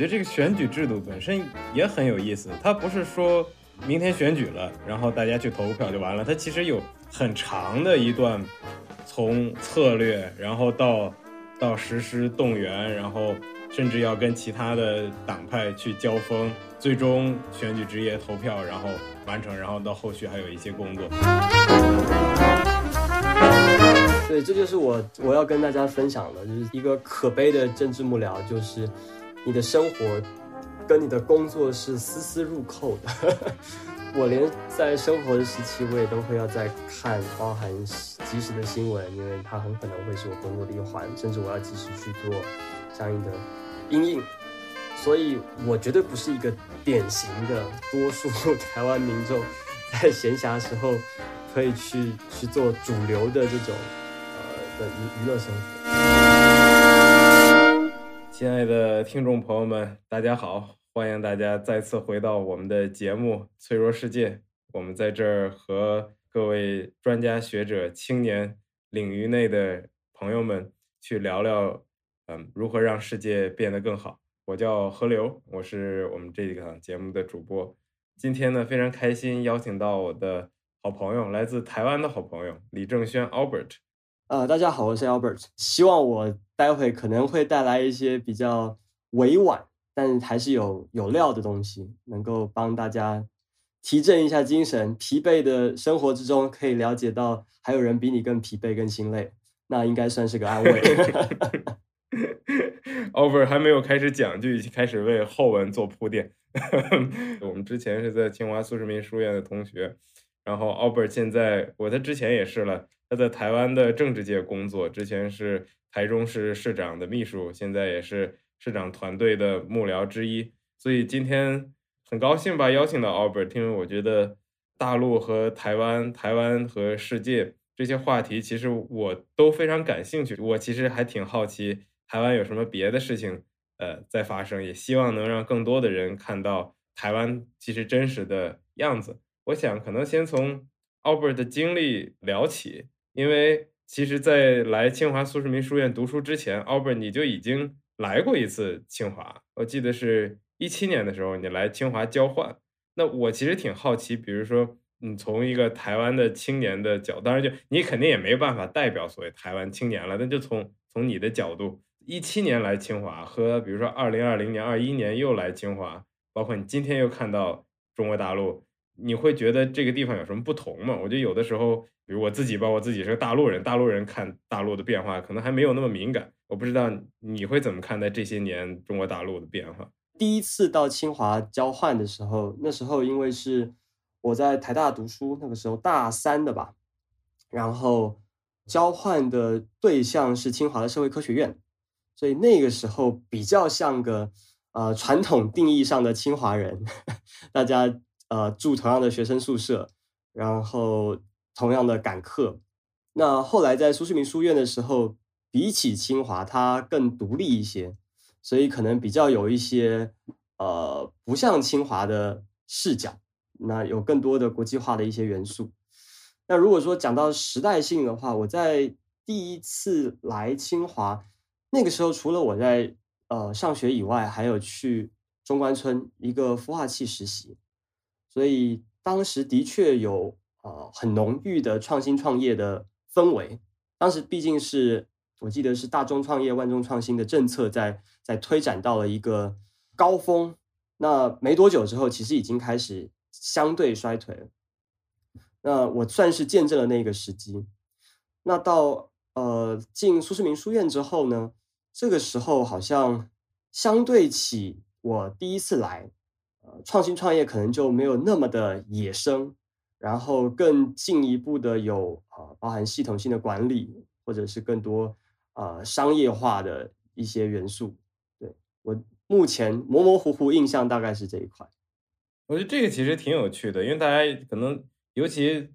觉得这个选举制度本身也很有意思，它不是说明天选举了，然后大家去投票就完了，它其实有很长的一段从策略，然后到到实施动员，然后甚至要跟其他的党派去交锋，最终选举之夜投票，然后完成，然后到后续还有一些工作。对，这就是我我要跟大家分享的，就是一个可悲的政治幕僚，就是你的生活跟你的工作是丝丝入扣的。我连在生活的时期，我也都会要在看包含及时的新闻，因为它很可能会是我工作的一环，甚至我要及时去做相应的应应。所以我绝对不是一个典型的多数台湾民众在闲暇时候可以去去做主流的这种呃。的娱娱乐生活。亲爱的听众朋友们，大家好，欢迎大家再次回到我们的节目《脆弱世界》。我们在这儿和各位专家学者、青年领域内的朋友们去聊聊，嗯，如何让世界变得更好。我叫何流，我是我们这个节目的主播。今天呢，非常开心邀请到我的好朋友，来自台湾的好朋友李正轩 Albert。呃，大家好，我是 Albert。希望我待会可能会带来一些比较委婉，但还是有有料的东西，能够帮大家提振一下精神。疲惫的生活之中，可以了解到还有人比你更疲惫、更心累，那应该算是个安慰。Albert 还没有开始讲，就已经开始为后文做铺垫。我们之前是在清华苏世民书院的同学，然后 Albert 现在，我在之前也是了。他在台湾的政治界工作，之前是台中市市长的秘书，现在也是市长团队的幕僚之一。所以今天很高兴把邀请到 Albert，因为我觉得大陆和台湾、台湾和世界这些话题，其实我都非常感兴趣。我其实还挺好奇台湾有什么别的事情，呃，在发生，也希望能让更多的人看到台湾其实真实的样子。我想可能先从 Albert 的经历聊起。因为其实，在来清华苏世民书院读书之前，Albert 你就已经来过一次清华。我记得是一七年的时候，你来清华交换。那我其实挺好奇，比如说，你从一个台湾的青年的角，当然就你肯定也没办法代表所谓台湾青年了。那就从从你的角度，一七年来清华和比如说二零二零年、二一年又来清华，包括你今天又看到中国大陆，你会觉得这个地方有什么不同吗？我觉得有的时候。比如我自己，包括自己是个大陆人，大陆人看大陆的变化可能还没有那么敏感。我不知道你会怎么看待这些年中国大陆的变化。第一次到清华交换的时候，那时候因为是我在台大读书，那个时候大三的吧，然后交换的对象是清华的社会科学院，所以那个时候比较像个呃传统定义上的清华人，大家呃住同样的学生宿舍，然后。同样的赶课，那后来在苏世民书院的时候，比起清华，它更独立一些，所以可能比较有一些呃不像清华的视角，那有更多的国际化的一些元素。那如果说讲到时代性的话，我在第一次来清华那个时候，除了我在呃上学以外，还有去中关村一个孵化器实习，所以当时的确有。呃，很浓郁的创新创业的氛围。当时毕竟是我记得是大众创业、万众创新的政策在在推展到了一个高峰。那没多久之后，其实已经开始相对衰退了。那我算是见证了那个时机。那到呃进苏世民书院之后呢，这个时候好像相对起我第一次来，创新创业可能就没有那么的野生。然后更进一步的有啊，包含系统性的管理，或者是更多啊商业化的一些元素。对我目前模模糊糊印象大概是这一块。我觉得这个其实挺有趣的，因为大家可能尤其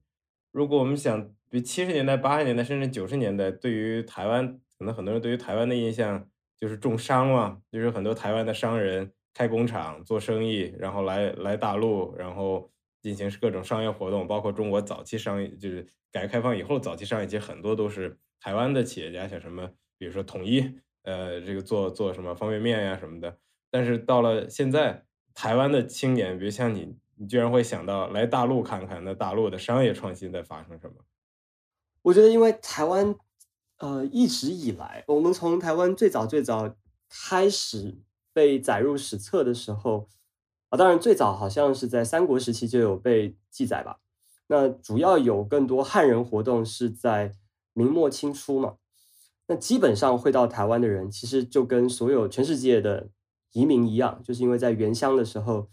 如果我们想，比七十年代、八十年代甚至九十年代，对于台湾，可能很多人对于台湾的印象就是重商嘛，就是很多台湾的商人开工厂做生意，然后来来大陆，然后。进行各种商业活动，包括中国早期商业，就是改革开放以后早期商业，其实很多都是台湾的企业家，像什么，比如说统一，呃，这个做做什么方便面呀什么的。但是到了现在，台湾的青年，比如像你，你居然会想到来大陆看看，那大陆的商业创新在发生什么？我觉得，因为台湾，呃，一直以来，我们从台湾最早最早开始被载入史册的时候，啊，当然最早好像是在三国时期就有被记载吧。那主要有更多汉人活动是在明末清初嘛。那基本上会到台湾的人，其实就跟所有全世界的移民一样，就是因为在原乡的时候，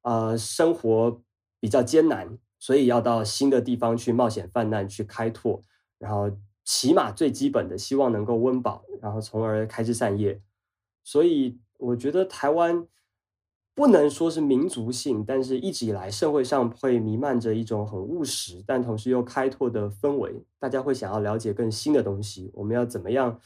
呃，生活比较艰难，所以要到新的地方去冒险犯难，去开拓。然后起码最基本的，希望能够温饱，然后从而开枝散叶。所以我觉得台湾不能说是民族性，但是一直以来社会上会弥漫着一种很务实，但同时又开拓的氛围。大家会想要了解更新的东西，我们要怎么样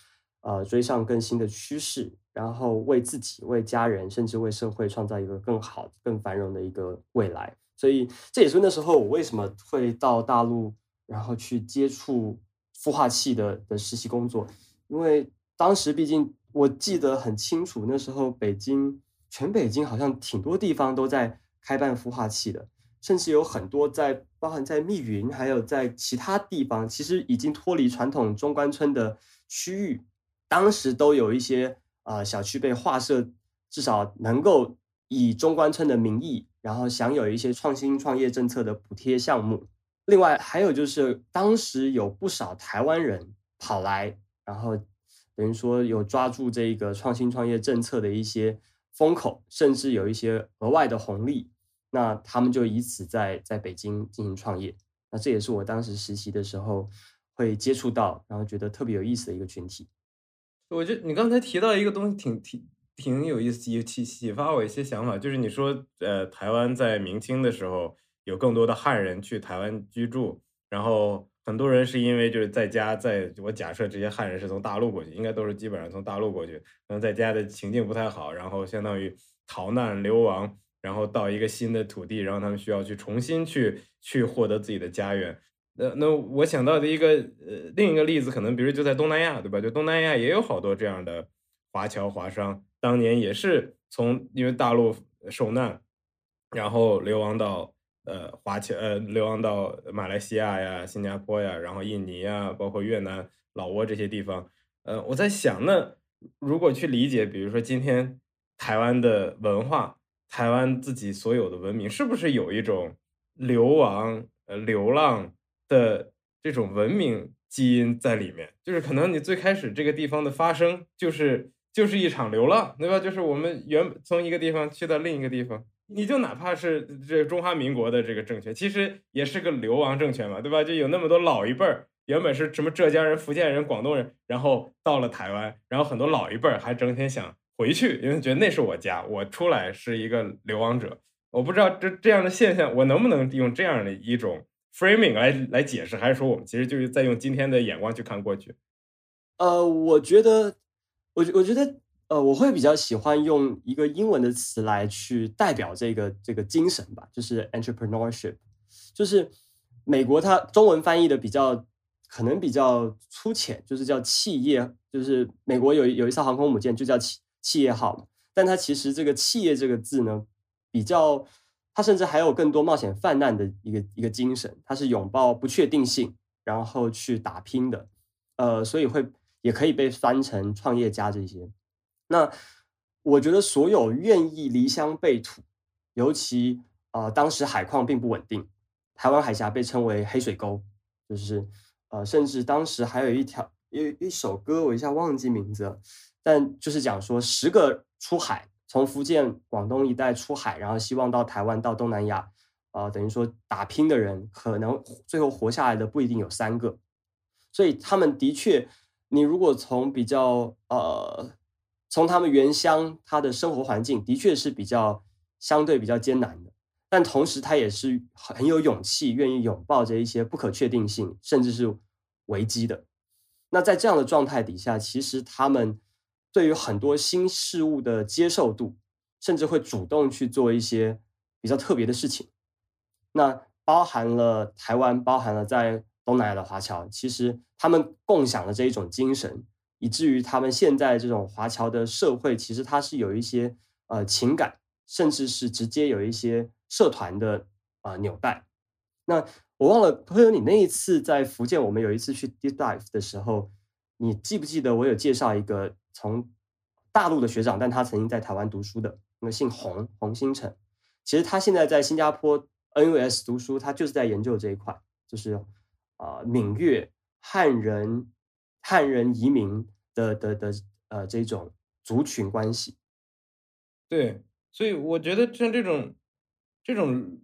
呃追上更新的趋势，然后为自己、为家人，甚至为社会创造一个更好、更繁荣的一个未来。所以这也是那时候我为什么会到大陆。然后去接触孵化器的的实习工作，因为当时毕竟我记得很清楚，那时候北京全北京好像挺多地方都在开办孵化器的，甚至有很多在包含在密云，还有在其他地方，其实已经脱离传统中关村的区域，当时都有一些啊小区被划设，至少能够以中关村的名义，然后享有一些创新创业政策的补贴项目。另外还有就是，当时有不少台湾人跑来，然后等于说有抓住这个创新创业政策的一些风口，甚至有一些额外的红利，那他们就以此在在北京进行创业。那这也是我当时实习的时候会接触到，然后觉得特别有意思的一个群体。我觉得你刚才提到一个东西，挺挺挺有意思，也启启发我一些想法，就是你说，呃，台湾在明清的时候。有更多的汉人去台湾居住，然后很多人是因为就是在家，在我假设这些汉人是从大陆过去，应该都是基本上从大陆过去，可能在家的情境不太好，然后相当于逃难流亡，然后到一个新的土地，然后他们需要去重新去去获得自己的家园。那那我想到的一个呃另一个例子，可能比如就在东南亚，对吧？就东南亚也有好多这样的华侨华商，当年也是从因为大陆受难，然后流亡到。呃，华侨呃，流亡到马来西亚呀、新加坡呀，然后印尼呀，包括越南、老挝这些地方。呃，我在想，那如果去理解，比如说今天台湾的文化，台湾自己所有的文明，是不是有一种流亡、呃流浪的这种文明基因在里面？就是可能你最开始这个地方的发生，就是就是一场流浪，对吧？就是我们原从一个地方去到另一个地方。你就哪怕是这中华民国的这个政权，其实也是个流亡政权嘛，对吧？就有那么多老一辈儿，原本是什么浙江人、福建人、广东人，然后到了台湾，然后很多老一辈儿还整天想回去，因为觉得那是我家，我出来是一个流亡者。我不知道这这样的现象，我能不能用这样的一种 framing 来来解释，还是说我们其实就是在用今天的眼光去看过去？呃，我觉得，我我觉得。呃，我会比较喜欢用一个英文的词来去代表这个这个精神吧，就是 entrepreneurship，就是美国它中文翻译的比较可能比较粗浅，就是叫企业，就是美国有有一艘航空母舰就叫企企业号，但它其实这个企业这个字呢，比较它甚至还有更多冒险泛滥的一个一个精神，它是拥抱不确定性，然后去打拼的，呃，所以会也可以被翻成创业家这些。那我觉得，所有愿意离乡背土，尤其啊，当时海况并不稳定，台湾海峡被称为黑水沟，就是呃，甚至当时还有一条有一首歌，我一下忘记名字，但就是讲说，十个出海从福建、广东一带出海，然后希望到台湾、到东南亚，啊，等于说打拼的人，可能最后活下来的不一定有三个，所以他们的确，你如果从比较呃。从他们原乡，他的生活环境的确是比较相对比较艰难的，但同时他也是很有勇气，愿意拥抱着一些不可确定性，甚至是危机的。那在这样的状态底下，其实他们对于很多新事物的接受度，甚至会主动去做一些比较特别的事情。那包含了台湾，包含了在东南亚的华侨，其实他们共享的这一种精神。以至于他们现在这种华侨的社会，其实它是有一些呃情感，甚至是直接有一些社团的啊纽带。那我忘了，朋友，你那一次在福建，我们有一次去 deep dive 的时候，你记不记得我有介绍一个从大陆的学长，但他曾经在台湾读书的，那个姓洪，洪星辰。其实他现在在新加坡 NUS 读书，他就是在研究这一块，就是啊闽粤汉人汉人移民的的的呃这种族群关系。对，所以我觉得像这种这种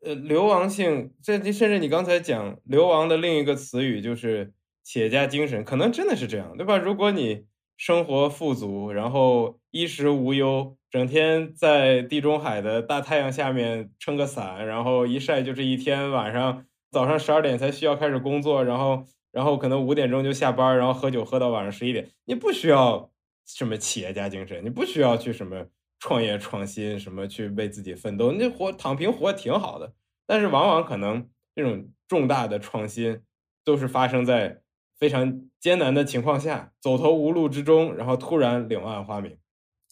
呃流亡性，这甚至你刚才讲流亡的另一个词语就是企业家精神，可能真的是这样，对吧？如果你生活富足，然后衣食无忧，整天在地中海的大太阳下面撑个伞，然后一晒就是一天。晚上早上十二点才需要开始工作，然后然后可能五点钟就下班，然后喝酒喝到晚上十一点。你不需要什么企业家精神，你不需要去什么创业创新，什么去为自己奋斗，你活躺平活挺好的。但是往往可能这种重大的创新都是发生在。非常艰难的情况下，走投无路之中，然后突然柳暗花明。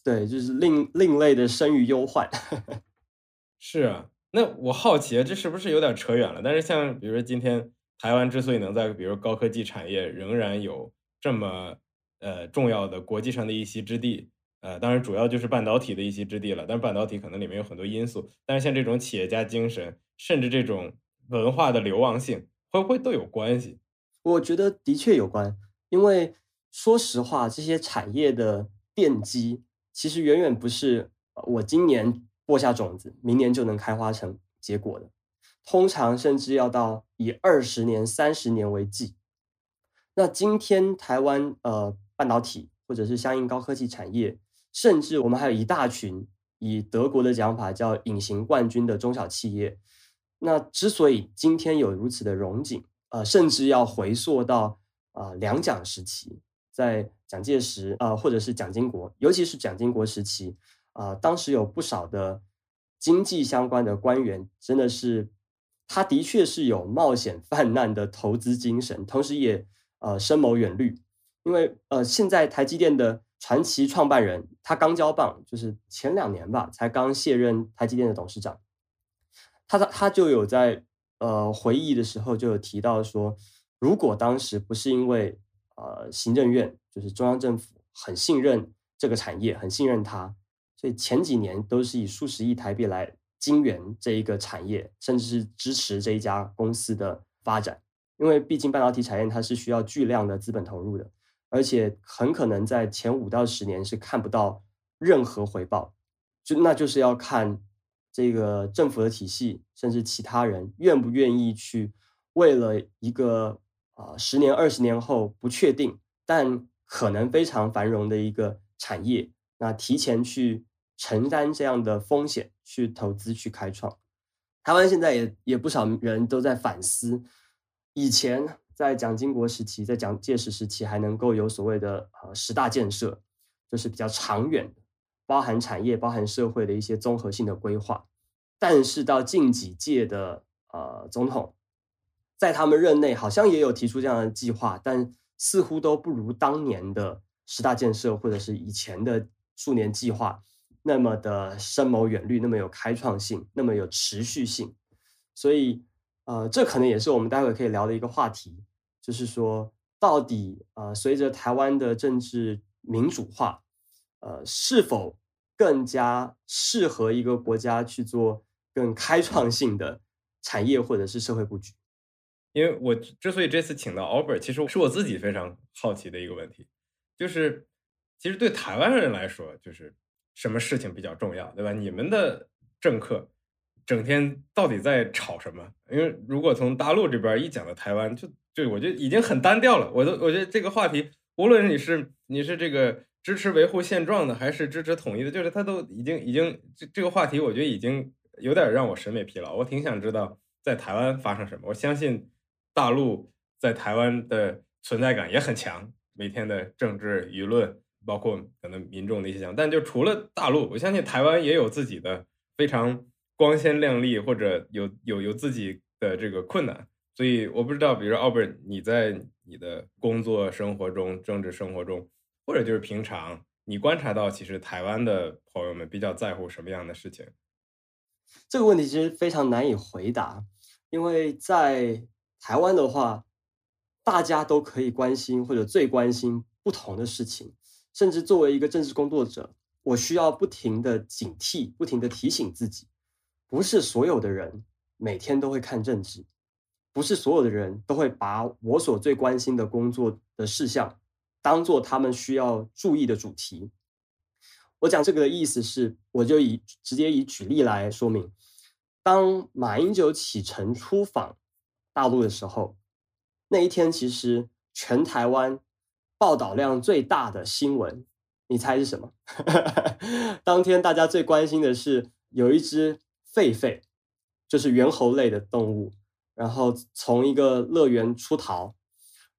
对，就是另另类的生于忧患。是啊，那我好奇，这是不是有点扯远了？但是像比如说今天台湾之所以能在比如高科技产业仍然有这么呃重要的国际上的一席之地，呃，当然主要就是半导体的一席之地了。但是半导体可能里面有很多因素，但是像这种企业家精神，甚至这种文化的流亡性，会不会都有关系？我觉得的确有关，因为说实话，这些产业的奠基其实远远不是我今年播下种子，明年就能开花成结果的。通常甚至要到以二十年、三十年为计。那今天台湾呃半导体或者是相应高科技产业，甚至我们还有一大群以德国的讲法叫隐形冠军的中小企业。那之所以今天有如此的荣景，呃，甚至要回溯到啊两蒋时期，在蒋介石啊，或者是蒋经国，尤其是蒋经国时期啊，当时有不少的经济相关的官员，真的是他的确是有冒险泛滥的投资精神，同时也呃深谋远虑。因为呃，现在台积电的传奇创办人，他刚交棒，就是前两年吧，才刚卸任台积电的董事长，他他他就有在。呃，回忆的时候就有提到说，如果当时不是因为呃行政院就是中央政府很信任这个产业，很信任他，所以前几年都是以数十亿台币来金源这一个产业，甚至是支持这一家公司的发展。因为毕竟半导体产业它是需要巨量的资本投入的，而且很可能在前五到十年是看不到任何回报，就那就是要看。这个政府的体系，甚至其他人愿不愿意去为了一个啊十年、二十年后不确定，但可能非常繁荣的一个产业，那提前去承担这样的风险，去投资、去开创。台湾现在也也不少人都在反思，以前在蒋经国时期，在蒋介石时期还能够有所谓的呃十大建设，就是比较长远的。包含产业、包含社会的一些综合性的规划，但是到近几届的呃总统，在他们任内好像也有提出这样的计划，但似乎都不如当年的十大建设或者是以前的数年计划那么的深谋远虑，那么有开创性，那么有持续性。所以呃，这可能也是我们待会可以聊的一个话题，就是说到底呃，随着台湾的政治民主化。呃，是否更加适合一个国家去做更开创性的产业或者是社会布局？因为我之所以这次请到 Albert，其实是我自己非常好奇的一个问题，就是其实对台湾人来说，就是什么事情比较重要，对吧？你们的政客整天到底在吵什么？因为如果从大陆这边一讲到台湾，就就我觉得已经很单调了。我都我觉得这个话题，无论你是你是这个。支持维护现状的还是支持统一的？就是他都已经已经这这个话题，我觉得已经有点让我审美疲劳。我挺想知道在台湾发生什么。我相信大陆在台湾的存在感也很强，每天的政治舆论，包括可能民众的一些想。但就除了大陆，我相信台湾也有自己的非常光鲜亮丽，或者有有有自己的这个困难。所以我不知道，比如说奥本，你在你的工作生活中、政治生活中。或者就是平常你观察到，其实台湾的朋友们比较在乎什么样的事情？这个问题其实非常难以回答，因为在台湾的话，大家都可以关心或者最关心不同的事情，甚至作为一个政治工作者，我需要不停的警惕，不停的提醒自己，不是所有的人每天都会看政治，不是所有的人都会把我所最关心的工作的事项当做他们需要注意的主题。我讲这个的意思是，我就以直接以举例来说明。当马英九启程出访大陆的时候，那一天其实全台湾报道量最大的新闻，你猜是什么？当天大家最关心的是有一只狒狒，就是猿猴类的动物，然后从一个乐园出逃，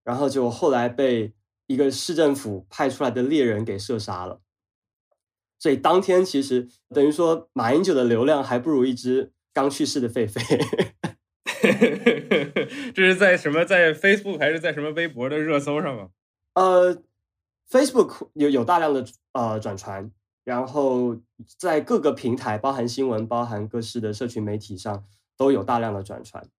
然后就后来被一个市政府派出来的猎人给射杀了。所以当天其实等于说马英九的流量还不如一只。刚去世的狒狒，这是在什么？在 Facebook 还是在什么微博的热搜上吗？呃，Facebook 有有大量的呃转传，然后在各个平台，包含新闻、包含各式的社群媒体上都有大量的转传。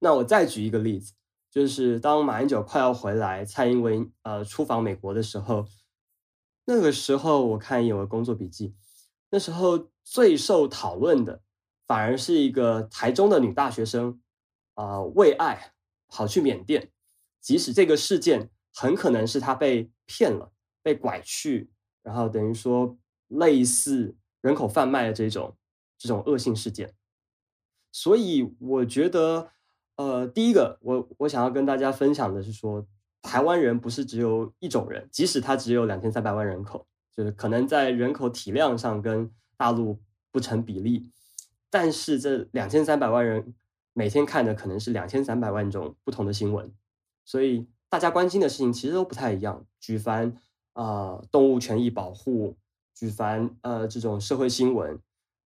那我再举一个例子，就是当马英九快要回来，蔡英文呃出访美国的时候，那个时候我看有个工作笔记，那时候最受讨论的。反而是一个台中的女大学生，啊，为爱跑去缅甸，即使这个事件很可能是他被骗了、被拐去，然后等于说类似人口贩卖的这种这种恶性事件。所以我觉得，呃，第一个，我我想要跟大家分享的是说，台湾人不是只有一种人，即使他只有两千三百万人口，就是可能在人口体量上跟大陆不成比例。但是这两千三百万人每天看的可能是两千三百万种不同的新闻，所以大家关心的事情其实都不太一样。举凡啊动物权益保护，举凡呃这种社会新闻，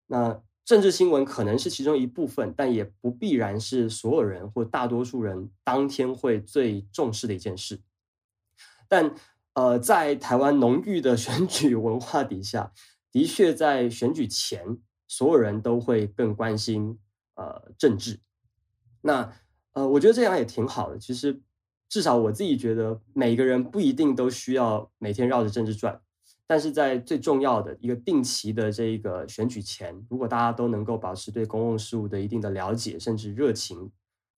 那政治新闻可能是其中一部分，但也不必然是所有人或大多数人当天会最重视的一件事。但呃，在台湾浓郁的 选举文化底下，的确在选举前。所有人都会更关心呃政治，那呃我觉得这样也挺好的。其实至少我自己觉得，每个人不一定都需要每天绕着政治转，但是在最重要的一个定期的这一个选举前，如果大家都能够保持对公共事务的一定的了解甚至热情，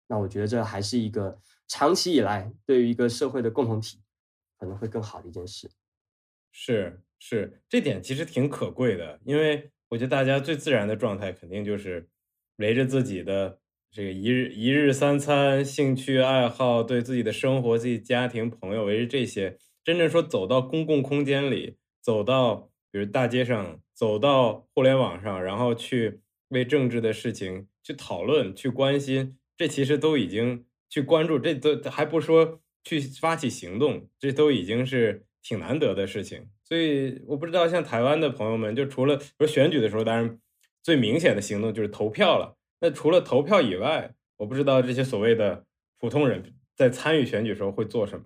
那我觉得这还是一个长期以来对于一个社会的共同体可能会更好的一件事。是是，这点其实挺可贵的，因为。我觉得大家最自然的状态，肯定就是围着自己的这个一日一日三餐、兴趣爱好、对自己的生活、自己家庭、朋友，围着这些，真正说走到公共空间里，走到比如大街上，走到互联网上，然后去为政治的事情去讨论、去关心，这其实都已经去关注，这都还不说去发起行动，这都已经是挺难得的事情。所以我不知道，像台湾的朋友们，就除了说选举的时候，当然最明显的行动就是投票了。那除了投票以外，我不知道这些所谓的普通人在参与选举时候会做什么。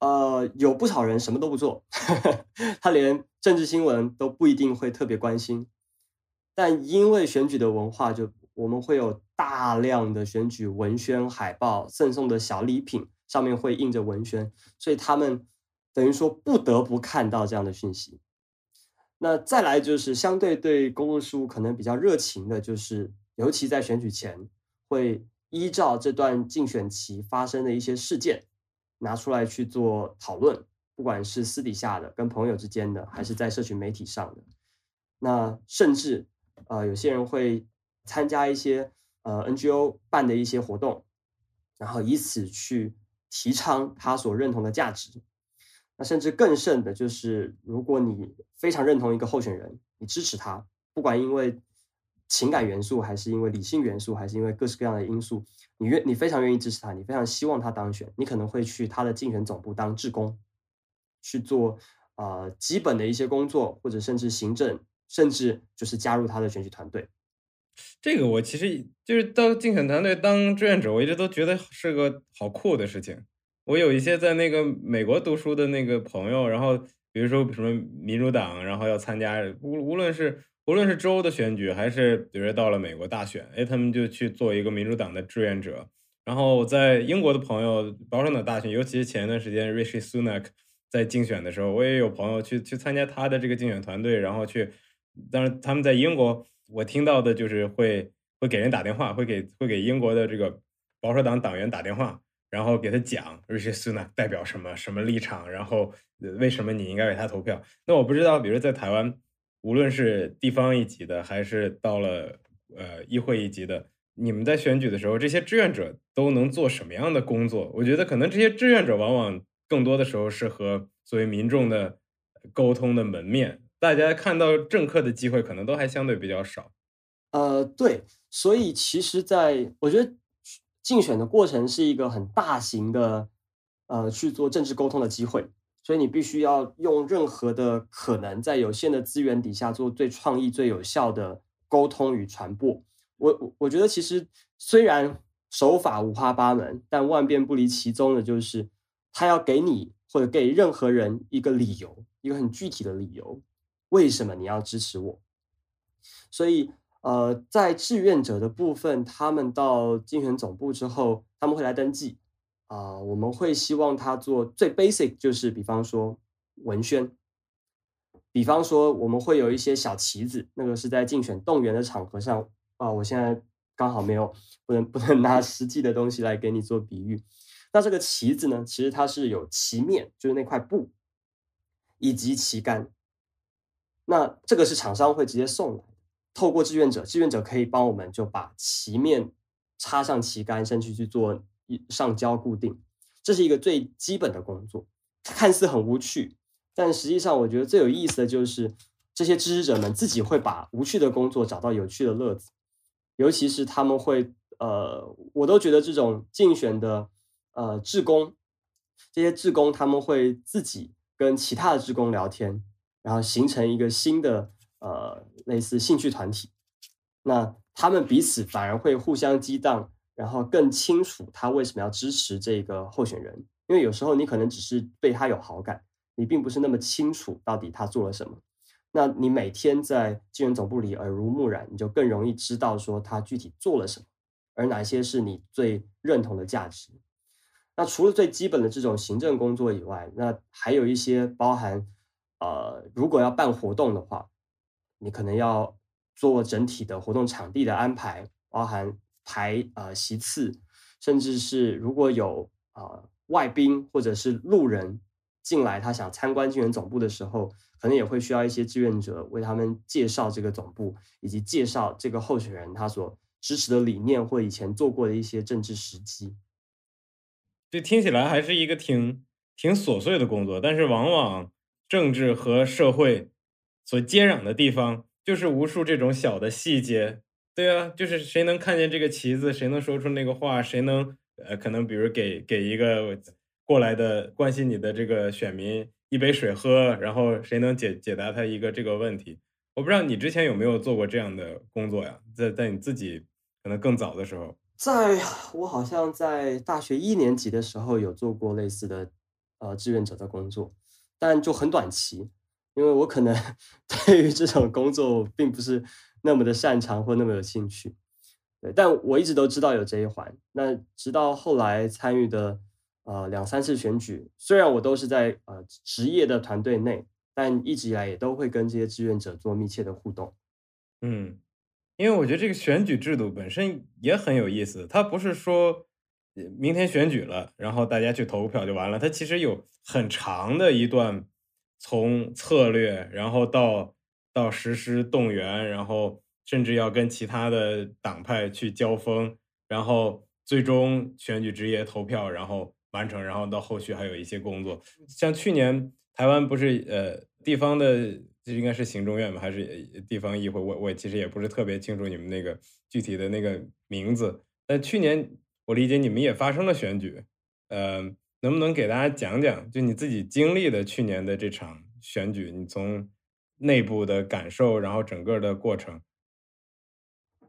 呃，有不少人什么都不做，他连政治新闻都不一定会特别关心。但因为选举的文化，就我们会有大量的选举文宣海报、赠送的小礼品，上面会印着文宣，所以他们。等于说不得不看到这样的讯息，那再来就是相对对公共事务可能比较热情的，就是尤其在选举前，会依照这段竞选期发生的一些事件拿出来去做讨论，不管是私底下的、跟朋友之间的，还是在社群媒体上的。那甚至呃，有些人会参加一些呃 NGO 办的一些活动，然后以此去提倡他所认同的价值。那甚至更甚的就是，如果你非常认同一个候选人，你支持他，不管因为情感元素，还是因为理性元素，还是因为各式各样的因素，你愿你非常愿意支持他，你非常希望他当选，你可能会去他的竞选总部当志工，去做啊基本的一些工作，或者甚至行政，甚至就是加入他的选举团队。这个我其实就是到竞选团队当志愿者，我一直都觉得是个好酷的事情。我有一些在那个美国读书的那个朋友，然后比如说什么民主党，然后要参加无无论是无论是州的选举，还是比如到了美国大选，哎，他们就去做一个民主党的志愿者。然后我在英国的朋友，保守党大选，尤其是前一段时间，Rishi Sunak 在竞选的时候，我也有朋友去去参加他的这个竞选团队，然后去，当然他们在英国，我听到的就是会会给人打电话，会给会给英国的这个保守党党员打电话，然后给他讲 Rishi Sunak 代表什么什么立场，然后为什么你应该为他投票。那我不知道，比如在台湾，无论是地方一级的，还是到了呃议会一级的。你们在选举的时候，这些志愿者都能做什么样的工作？我觉得可能这些志愿者往往更多的时候是和作为民众的沟通的门面，大家看到政客的机会可能都还相对比较少。呃，对，所以其实，在我觉得竞选的过程是一个很大型的呃去做政治沟通的机会，所以你必须要用任何的可能，在有限的资源底下做最创意、最有效的沟通与传播。我我我觉得其实虽然手法五花八门，但万变不离其宗的就是他要给你或者给任何人一个理由，一个很具体的理由，为什么你要支持我？所以呃，在志愿者的部分，他们到竞选总部之后，他们会来登记啊，我们会希望他做最 basic，就是比方说文宣，比方说我们会有一些小旗子，那个是在竞选动员的场合上。啊，我现在刚好没有，不能不能拿实际的东西来给你做比喻。那这个旗子呢，其实它是有旗面，就是那块布，以及旗杆。那这个是厂商会直接送来，透过志愿者，志愿者可以帮我们就把旗面插上旗杆，甚至去做上交固定。这是一个最基本的工作，看似很无趣，但实际上我觉得最有意思的就是这些支持者们自己会把无趣的工作找到有趣的乐子。尤其是他们会，呃，我都觉得这种竞选的，呃，志工，这些志工他们会自己跟其他的志工聊天，然后形成一个新的，呃，类似兴趣团体。那他们彼此反而会互相激荡，然后更清楚他为什么要支持这个候选人。因为有时候你可能只是对他有好感，你并不是那么清楚到底他做了什么。那你每天在竞选总部里耳濡目染，你就更容易知道说他具体做了什么，而哪些是你最认同的价值。那除了最基本的这种行政工作以外，那还有一些包含，呃，如果要办活动的话，你可能要做整体的活动场地的安排，包含排呃席次，甚至是如果有呃外宾或者是路人进来，他想参观竞选总部的时候。可能也会需要一些志愿者为他们介绍这个总部，以及介绍这个候选人他所支持的理念或以前做过的一些政治时机。这听起来还是一个挺挺琐碎的工作，但是往往政治和社会所接壤的地方，就是无数这种小的细节。对啊，就是谁能看见这个旗子，谁能说出那个话，谁能呃，可能比如给给一个过来的关心你的这个选民。一杯水喝，然后谁能解解答他一个这个问题？我不知道你之前有没有做过这样的工作呀？在在你自己可能更早的时候，在我好像在大学一年级的时候有做过类似的呃志愿者的工作，但就很短期，因为我可能 对于这种工作并不是那么的擅长或那么有兴趣。对，但我一直都知道有这一环。那直到后来参与的。呃，两三次选举，虽然我都是在呃职业的团队内，但一直以来也都会跟这些志愿者做密切的互动。嗯，因为我觉得这个选举制度本身也很有意思，它不是说明天选举了，然后大家去投个票就完了，它其实有很长的一段从策略，然后到到实施动员，然后甚至要跟其他的党派去交锋，然后最终选举职业投票，然后。完成，然后到后续还有一些工作，像去年台湾不是呃地方的，这应该是行政院吧，还是地方议会？我我其实也不是特别清楚你们那个具体的那个名字。但去年我理解你们也发生了选举，呃，能不能给大家讲讲，就你自己经历的去年的这场选举，你从内部的感受，然后整个的过程？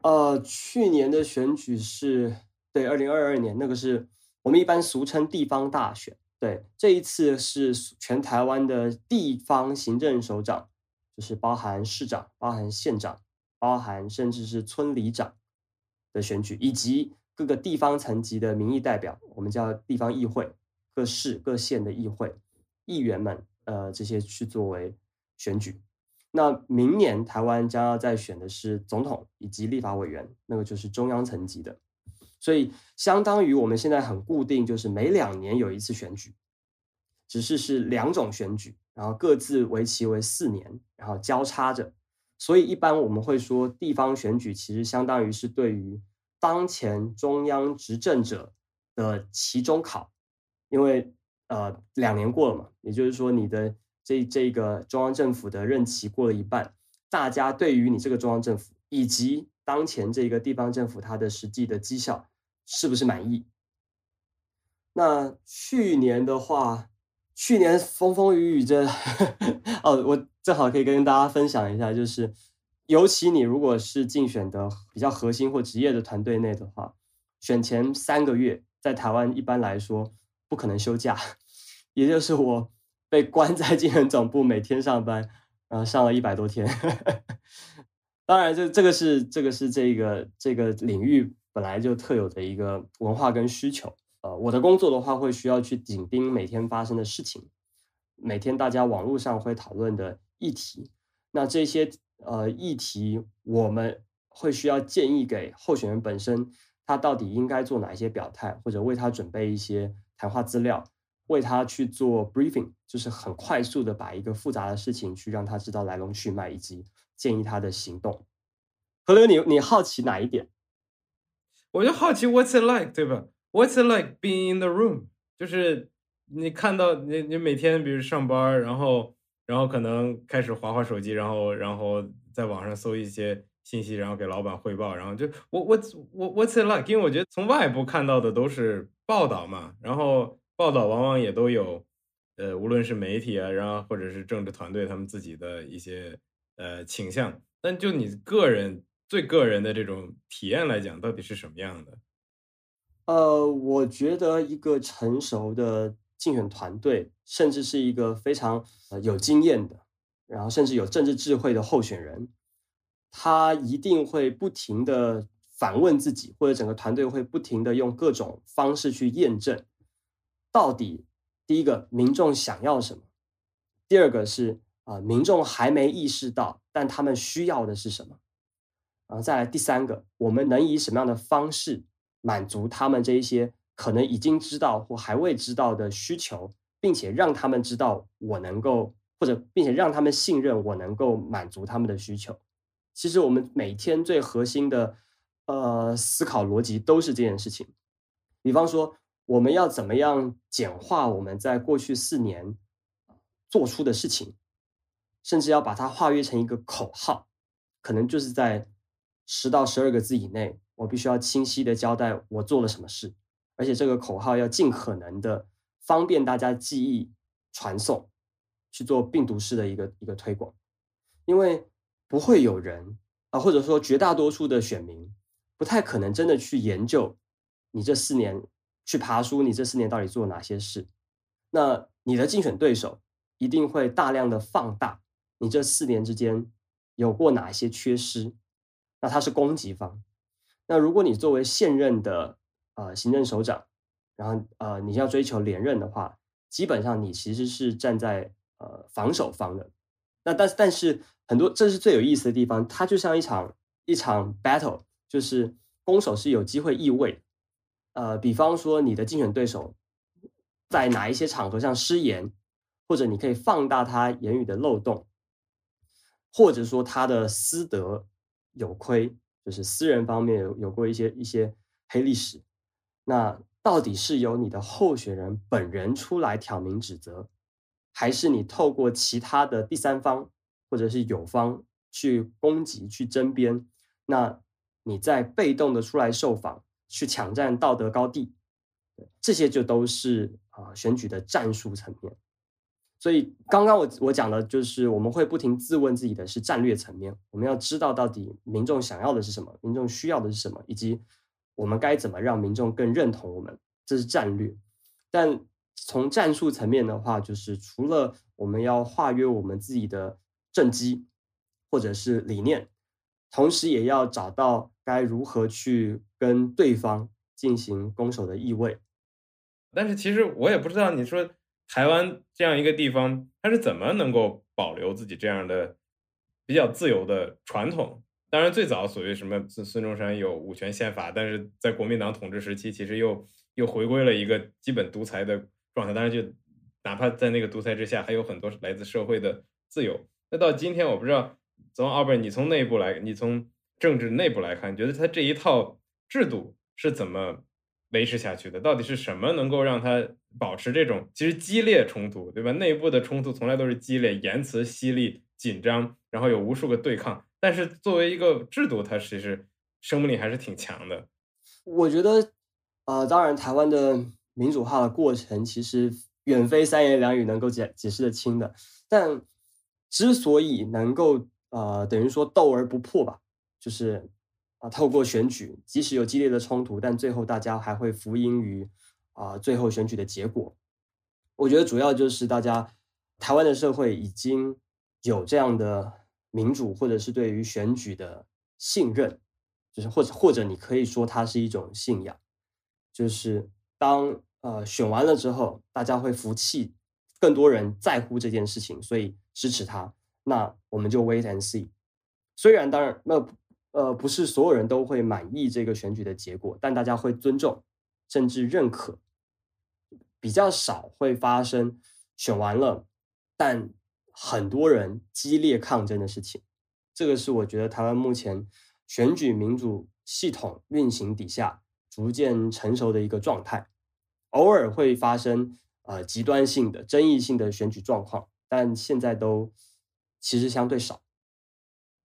呃，去年的选举是对二零二二年那个是。我们一般俗称地方大选，对，这一次是全台湾的地方行政首长，就是包含市长、包含县长、包含甚至是村里长的选举，以及各个地方层级的民意代表，我们叫地方议会，各市各县的议会议员们，呃，这些去作为选举。那明年台湾将要再选的是总统以及立法委员，那个就是中央层级的。所以，相当于我们现在很固定，就是每两年有一次选举，只是是两种选举，然后各自为期为四年，然后交叉着。所以，一般我们会说，地方选举其实相当于是对于当前中央执政者的期中考，因为呃两年过了嘛，也就是说你的这这个中央政府的任期过了一半，大家对于你这个中央政府以及当前这个地方政府它的实际的绩效。是不是满意？那去年的话，去年风风雨雨这 哦，我正好可以跟大家分享一下，就是尤其你如果是竞选的比较核心或职业的团队内的话，选前三个月在台湾一般来说不可能休假，也就是我被关在竞选总部每天上班，呃，上了一百多天。当然，这这个是这个是这个这个领域。本来就特有的一个文化跟需求，呃，我的工作的话会需要去紧盯每天发生的事情，每天大家网络上会讨论的议题，那这些呃议题我们会需要建议给候选人本身，他到底应该做哪一些表态，或者为他准备一些谈话资料，为他去做 briefing，就是很快速的把一个复杂的事情去让他知道来龙去脉，以及建议他的行动。何乐，你你好奇哪一点？我就好奇，What's it like，对吧？What's it like being in the room？就是你看到你你每天比如上班，然后然后可能开始划划手机，然后然后在网上搜一些信息，然后给老板汇报，然后就我我我 What's it like？因为我觉得从外部看到的都是报道嘛，然后报道往往也都有呃，无论是媒体啊，然后或者是政治团队他们自己的一些呃倾向，但就你个人。最个人的这种体验来讲，到底是什么样的？呃，我觉得一个成熟的竞选团队，甚至是一个非常呃有经验的，然后甚至有政治智慧的候选人，他一定会不停的反问自己，或者整个团队会不停的用各种方式去验证，到底第一个民众想要什么，第二个是啊民众还没意识到，但他们需要的是什么。啊再来第三个，我们能以什么样的方式满足他们这一些可能已经知道或还未知道的需求，并且让他们知道我能够，或者并且让他们信任我能够满足他们的需求。其实我们每天最核心的呃思考逻辑都是这件事情。比方说，我们要怎么样简化我们在过去四年做出的事情，甚至要把它化约成一个口号，可能就是在。十到十二个字以内，我必须要清晰的交代我做了什么事，而且这个口号要尽可能的方便大家记忆传送，去做病毒式的一个一个推广，因为不会有人啊，或者说绝大多数的选民不太可能真的去研究你这四年去爬书，你这四年到底做了哪些事，那你的竞选对手一定会大量的放大你这四年之间有过哪些缺失。那他是攻击方，那如果你作为现任的呃行政首长，然后呃你要追求连任的话，基本上你其实是站在呃防守方的。那但是但是很多这是最有意思的地方，它就像一场一场 battle，就是攻守是有机会易位。呃，比方说你的竞选对手在哪一些场合上失言，或者你可以放大他言语的漏洞，或者说他的私德。有亏，就是私人方面有有过一些一些黑历史，那到底是由你的候选人本人出来挑明指责，还是你透过其他的第三方或者是友方去攻击、去争辩？那你在被动的出来受访，去抢占道德高地，这些就都是啊选举的战术层面。所以刚刚我我讲的就是我们会不停自问自己的是战略层面，我们要知道到底民众想要的是什么，民众需要的是什么，以及我们该怎么让民众更认同我们，这是战略。但从战术层面的话，就是除了我们要化约我们自己的政绩或者是理念，同时也要找到该如何去跟对方进行攻守的意味。但是其实我也不知道，你说台湾这样一个地方，它是怎么能够保留自己这样的比较自由的传统？当然，最早所谓什么孙孙中山有五权宪法，但是在国民党统治时期，其实又又回归了一个基本独裁的状态。当然，就哪怕在那个独裁之下，还有很多来自社会的自由。那到今天，我不知道从奥贝尔，你从内部来，你从政治内部来看，你觉得他这一套制度是怎么维持下去的？到底是什么能够让他保持这种其实激烈冲突，对吧？内部的冲突从来都是激烈、言辞犀利、紧张，然后有无数个对抗。但是作为一个制度，它其实生命力还是挺强的。我觉得，呃，当然，台湾的民主化的过程其实远非三言两语能够解解释的清的。但之所以能够，呃，等于说斗而不破吧，就是啊，透过选举，即使有激烈的冲突，但最后大家还会服膺于啊最后选举的结果。我觉得主要就是大家台湾的社会已经有这样的。民主，或者是对于选举的信任，就是或者或者你可以说它是一种信仰，就是当呃选完了之后，大家会服气，更多人在乎这件事情，所以支持他。那我们就 wait and see。虽然当然那呃不是所有人都会满意这个选举的结果，但大家会尊重甚至认可，比较少会发生选完了，但。很多人激烈抗争的事情，这个是我觉得台湾目前选举民主系统运行底下逐渐成熟的一个状态。偶尔会发生呃极端性的、争议性的选举状况，但现在都其实相对少。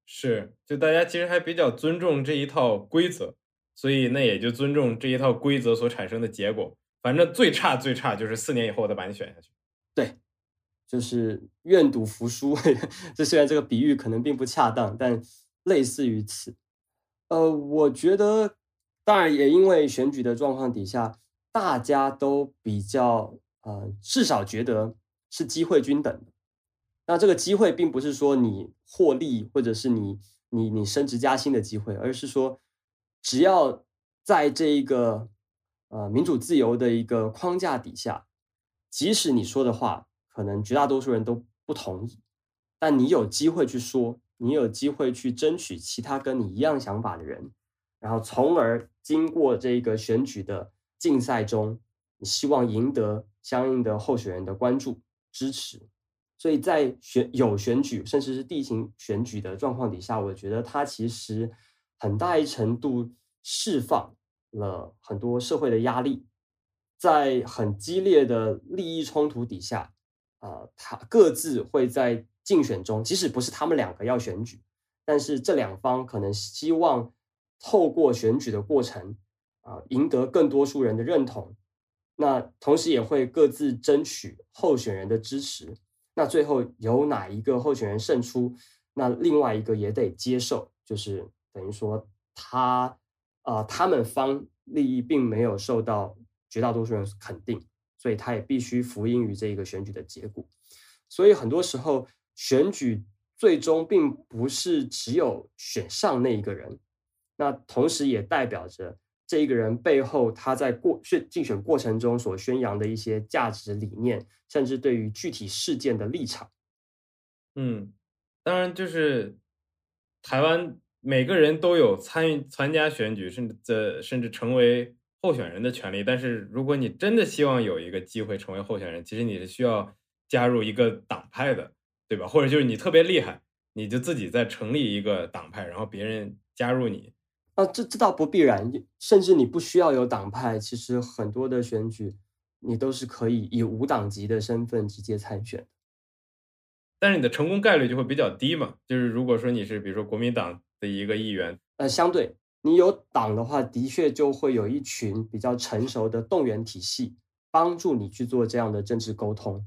是，就大家其实还比较尊重这一套规则，所以那也就尊重这一套规则所产生的结果。反正最差最差就是四年以后我再把你选下去。对。就是愿赌服输，这虽然这个比喻可能并不恰当，但类似于此。呃，我觉得，当然也因为选举的状况底下，大家都比较呃，至少觉得是机会均等的。那这个机会并不是说你获利或者是你你你升职加薪的机会，而是说只要在这一个呃民主自由的一个框架底下，即使你说的话。可能绝大多数人都不同意，但你有机会去说，你有机会去争取其他跟你一样想法的人，然后从而经过这个选举的竞赛中，你希望赢得相应的候选人的关注支持。所以在选有选举，甚至是地形选举的状况底下，我觉得它其实很大一程度释放了很多社会的压力，在很激烈的利益冲突底下。呃，他各自会在竞选中，即使不是他们两个要选举，但是这两方可能希望透过选举的过程，啊，赢得更多数人的认同。那同时也会各自争取候选人的支持。那最后有哪一个候选人胜出，那另外一个也得接受，就是等于说他，啊，他们方利益并没有受到绝大多数人肯定。所以他也必须服膺于这一个选举的结果，所以很多时候选举最终并不是只有选上那一个人，那同时也代表着这一个人背后他在过选竞选过程中所宣扬的一些价值理念，甚至对于具体事件的立场。嗯，当然就是台湾每个人都有参与参加选举，甚至这甚至成为。候选人的权利，但是如果你真的希望有一个机会成为候选人，其实你是需要加入一个党派的，对吧？或者就是你特别厉害，你就自己再成立一个党派，然后别人加入你。啊，这这倒不必然，甚至你不需要有党派，其实很多的选举你都是可以以无党籍的身份直接参选。但是你的成功概率就会比较低嘛？就是如果说你是比如说国民党的一个议员，呃，相对。你有党的话，的确就会有一群比较成熟的动员体系，帮助你去做这样的政治沟通。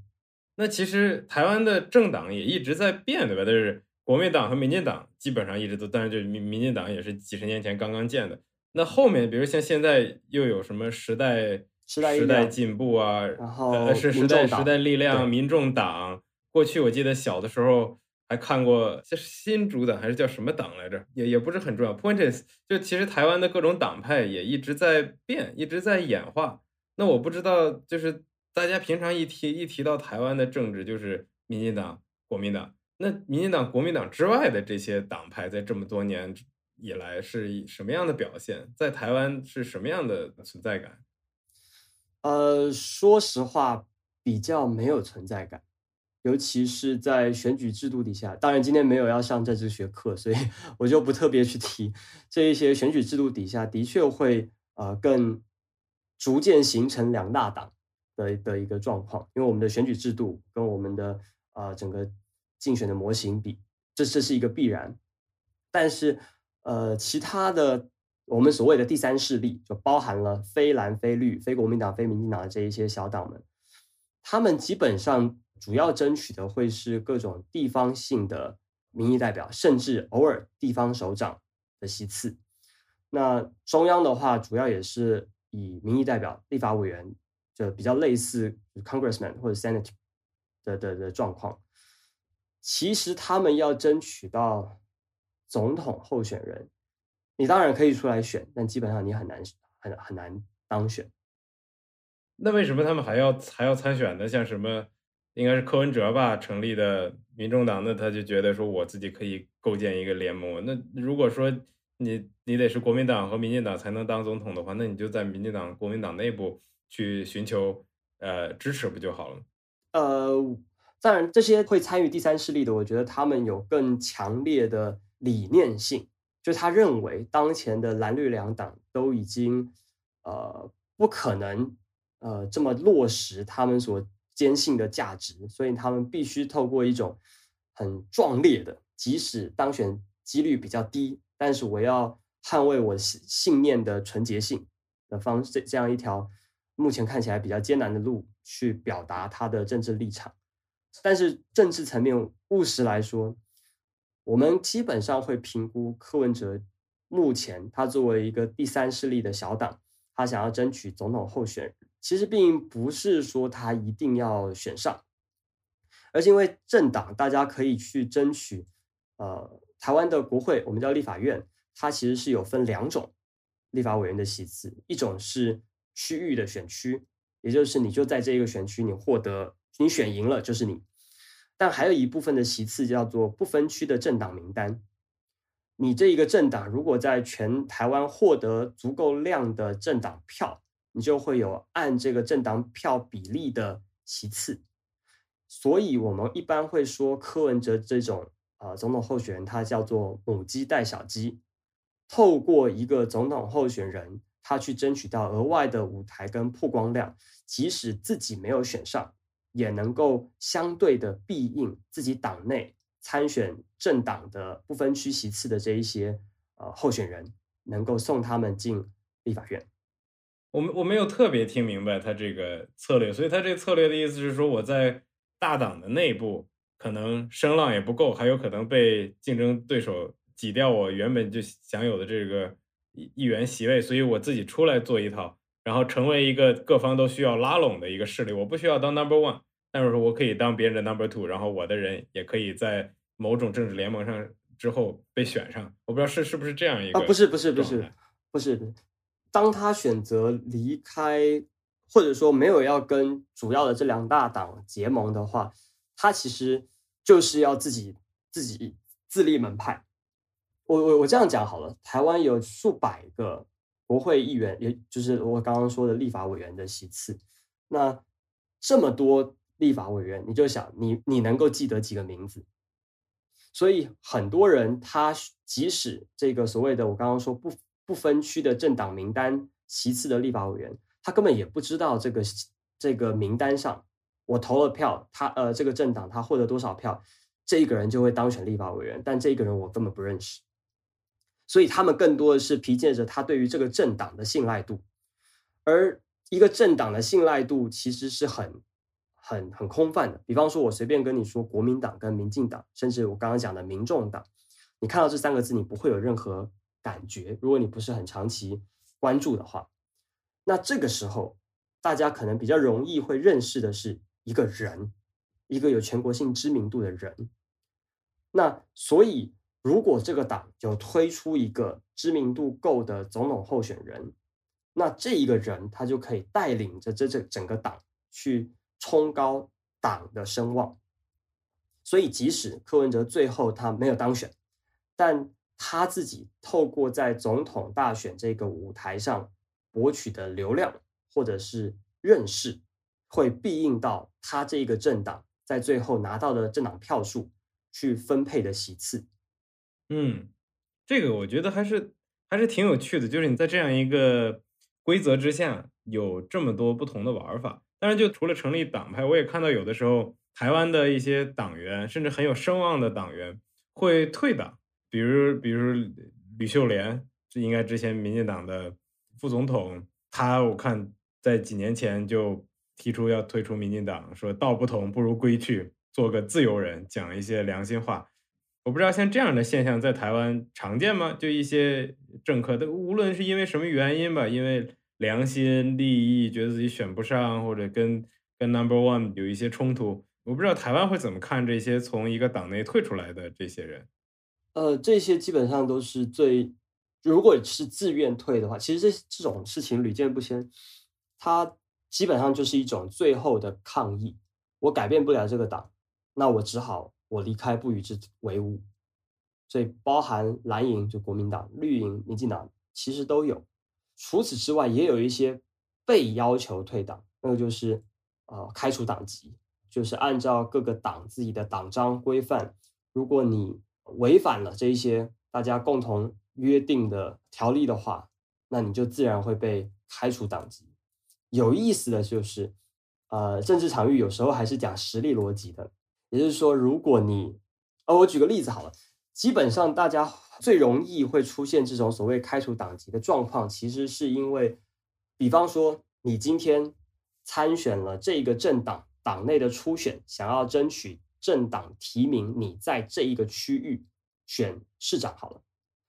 那其实台湾的政党也一直在变，对吧？但是国民党和民进党基本上一直都，但是就是民民进党也是几十年前刚刚建的。那后面，比如像现在又有什么时代时代时代进步啊，然后呃是时代时代力量、民众党。过去我记得小的时候还看过，这是新主党还是叫什么党来着？也也不是很重要。Point is，就其实台湾的各种党派也一直在变，一直在演化。那我不知道，就是大家平常一提一提到台湾的政治，就是民进党、国民党。那民进党、国民党之外的这些党派，在这么多年以来是什么样的表现？在台湾是什么样的存在感？呃，说实话，比较没有存在感，尤其是在选举制度底下。当然，今天没有要上政治学课，所以 我就不特别去提这一些选举制度底下的确会呃更逐渐形成两大党的的一个状况。因为我们的选举制度跟我们的呃整个。竞选的模型比，这这是一个必然，但是呃，其他的我们所谓的第三势力，就包含了非蓝非绿、非国民党、非民进党的这一些小党们，他们基本上主要争取的会是各种地方性的民意代表，甚至偶尔地方首长的席次。那中央的话，主要也是以民意代表、立法委员，就比较类似 Congressman 或者 Senator 的的的状况。其实他们要争取到总统候选人，你当然可以出来选，但基本上你很难很很难当选。那为什么他们还要还要参选呢？像什么应该是柯文哲吧成立的民众党，那他就觉得说我自己可以构建一个联盟。那如果说你你得是国民党和民进党才能当总统的话，那你就在民进党、国民党内部去寻求呃支持不就好了？呃。当然，这些会参与第三势力的，我觉得他们有更强烈的理念性，就他认为当前的蓝绿两党都已经呃不可能呃这么落实他们所坚信的价值，所以他们必须透过一种很壮烈的，即使当选几率比较低，但是我要捍卫我信信念的纯洁性的方这这样一条目前看起来比较艰难的路去表达他的政治立场。但是政治层面务实来说，我们基本上会评估柯文哲目前他作为一个第三势力的小党，他想要争取总统候选人，其实并不是说他一定要选上，而是因为政党大家可以去争取，呃，台湾的国会我们叫立法院，它其实是有分两种立法委员的席次，一种是区域的选区，也就是你就在这个选区你获得。你选赢了就是你，但还有一部分的席次叫做不分区的政党名单。你这一个政党如果在全台湾获得足够量的政党票，你就会有按这个政党票比例的席次。所以我们一般会说柯文哲这种呃总统候选人，他叫做母鸡带小鸡，透过一个总统候选人，他去争取到额外的舞台跟曝光量，即使自己没有选上。也能够相对的庇应自己党内参选政党的不分区席次的这一些呃候选人，能够送他们进立法院。我们我没有特别听明白他这个策略，所以他这个策略的意思是说，我在大党的内部可能声浪也不够，还有可能被竞争对手挤掉我原本就享有的这个议议员席位，所以我自己出来做一套，然后成为一个各方都需要拉拢的一个势力。我不需要当 number one。但是说我可以当别人的 number two，然后我的人也可以在某种政治联盟上之后被选上。我不知道是是不是这样一个？不是不是不是不是。当他选择离开，或者说没有要跟主要的这两大党结盟的话，他其实就是要自己自己自立门派。我我我这样讲好了，台湾有数百个国会议员，也就是我刚刚说的立法委员的席次，那这么多。立法委员，你就想你你能够记得几个名字？所以很多人他即使这个所谓的我刚刚说不不分区的政党名单其次的立法委员，他根本也不知道这个这个名单上我投了票，他呃这个政党他获得多少票，这一个人就会当选立法委员，但这一个人我根本不认识。所以他们更多的是凭借着他对于这个政党的信赖度，而一个政党的信赖度其实是很。很很空泛的，比方说，我随便跟你说，国民党跟民进党，甚至我刚刚讲的民众党，你看到这三个字，你不会有任何感觉。如果你不是很长期关注的话，那这个时候大家可能比较容易会认识的是一个人，一个有全国性知名度的人。那所以，如果这个党有推出一个知名度够的总统候选人，那这一个人他就可以带领着这这整个党去冲高党的声望。所以，即使柯文哲最后他没有当选，但他自己透过在总统大选这个舞台上博取的流量或者是认识，会必应到他这个政党在最后拿到的政党票数去分配的席次。嗯，这个我觉得还是还是挺有趣的，就是你在这样一个规则之下，有这么多不同的玩法。当然，就除了成立党派，我也看到有的时候台湾的一些党员，甚至很有声望的党员会退党。比如，比如吕秀莲，这应该之前民进党的副总统，他我看在几年前就提出要退出民进党，说道不同不如归去，做个自由人，讲一些良心话。我不知道像这样的现象在台湾常见吗？就一些政客的，无论是因为什么原因吧，因为良心利益，觉得自己选不上，或者跟跟 Number One 有一些冲突，我不知道台湾会怎么看这些从一个党内退出来的这些人。呃，这些基本上都是最，如果是自愿退的话，其实这这种事情屡见不鲜。它基本上就是一种最后的抗议。我改变不了这个党，那我只好我离开，不与之为伍。所以包含蓝营就国民党、绿营民进党其实都有。除此之外，也有一些被要求退党，那个就是呃开除党籍，就是按照各个党自己的党章规范，如果你。违反了这一些大家共同约定的条例的话，那你就自然会被开除党籍。有意思的就是，呃，政治场域有时候还是讲实力逻辑的，也就是说，如果你，呃，我举个例子好了，基本上大家最容易会出现这种所谓开除党籍的状况，其实是因为，比方说你今天参选了这个政党党内的初选，想要争取。政党提名你在这一个区域选市长好了，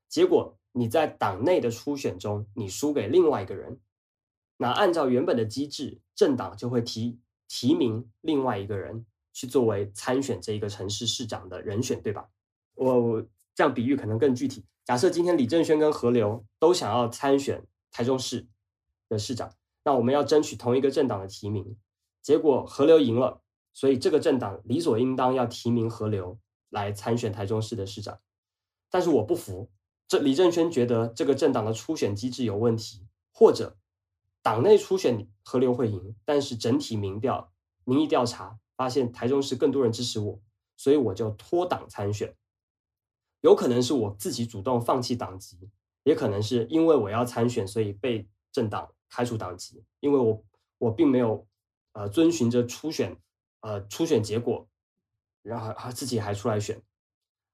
结果你在党内的初选中你输给另外一个人，那按照原本的机制，政党就会提提名另外一个人去作为参选这一个城市市长的人选，对吧？我我这样比喻可能更具体。假设今天李正轩跟何流都想要参选台中市的市长，那我们要争取同一个政党的提名，结果何流赢了。所以这个政党理所应当要提名何流来参选台中市的市长，但是我不服。这李正轩觉得这个政党的初选机制有问题，或者党内初选何流会赢，但是整体民调、民意调查发现台中市更多人支持我，所以我就脱党参选。有可能是我自己主动放弃党籍，也可能是因为我要参选，所以被政党开除党籍，因为我我并没有呃遵循着初选。呃，初选结果，然后他自己还出来选。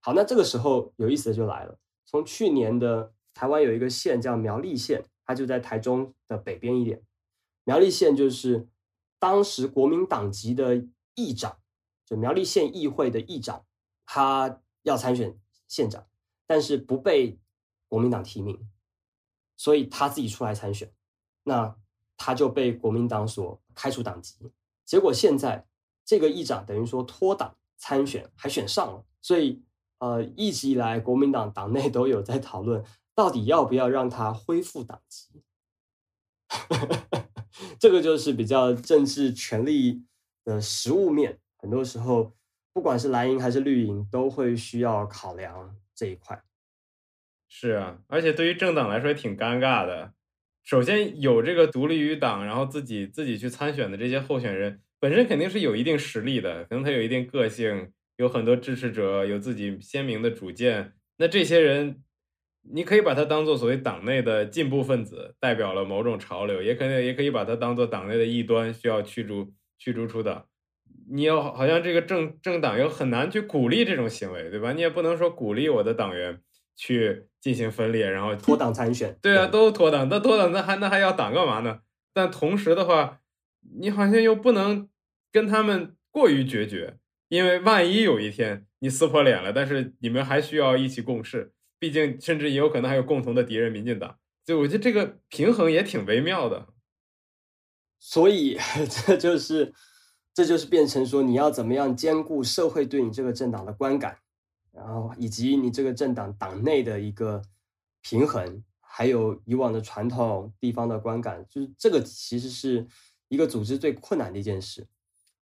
好，那这个时候有意思的就来了。从去年的台湾有一个县叫苗栗县，它就在台中的北边一点。苗栗县就是当时国民党籍的议长，就苗栗县议会的议长，他要参选县长，但是不被国民党提名，所以他自己出来参选，那他就被国民党所开除党籍。结果现在。这个议长等于说脱党参选，还选上了，所以呃，一直以来国民党党内都有在讨论，到底要不要让他恢复党籍。这个就是比较政治权力的实物面，很多时候不管是蓝营还是绿营，都会需要考量这一块。是啊，而且对于政党来说也挺尴尬的。首先有这个独立于党，然后自己自己去参选的这些候选人。本身肯定是有一定实力的，可能他有一定个性，有很多支持者，有自己鲜明的主见。那这些人，你可以把他当做所谓党内的进步分子，代表了某种潮流，也可能也可以把他当做党内的异端，需要驱逐驱逐出党。你要好像这个政政党又很难去鼓励这种行为，对吧？你也不能说鼓励我的党员去进行分裂，然后脱党参选。对啊，都脱党，那脱党那还那还要党干嘛呢？但同时的话，你好像又不能。跟他们过于决绝，因为万一有一天你撕破脸了，但是你们还需要一起共事，毕竟甚至也有可能还有共同的敌人——民进党。就我觉得这个平衡也挺微妙的。所以 这就是这就是变成说你要怎么样兼顾社会对你这个政党的观感，然后以及你这个政党党内的一个平衡，还有以往的传统地方的观感，就是这个其实是一个组织最困难的一件事，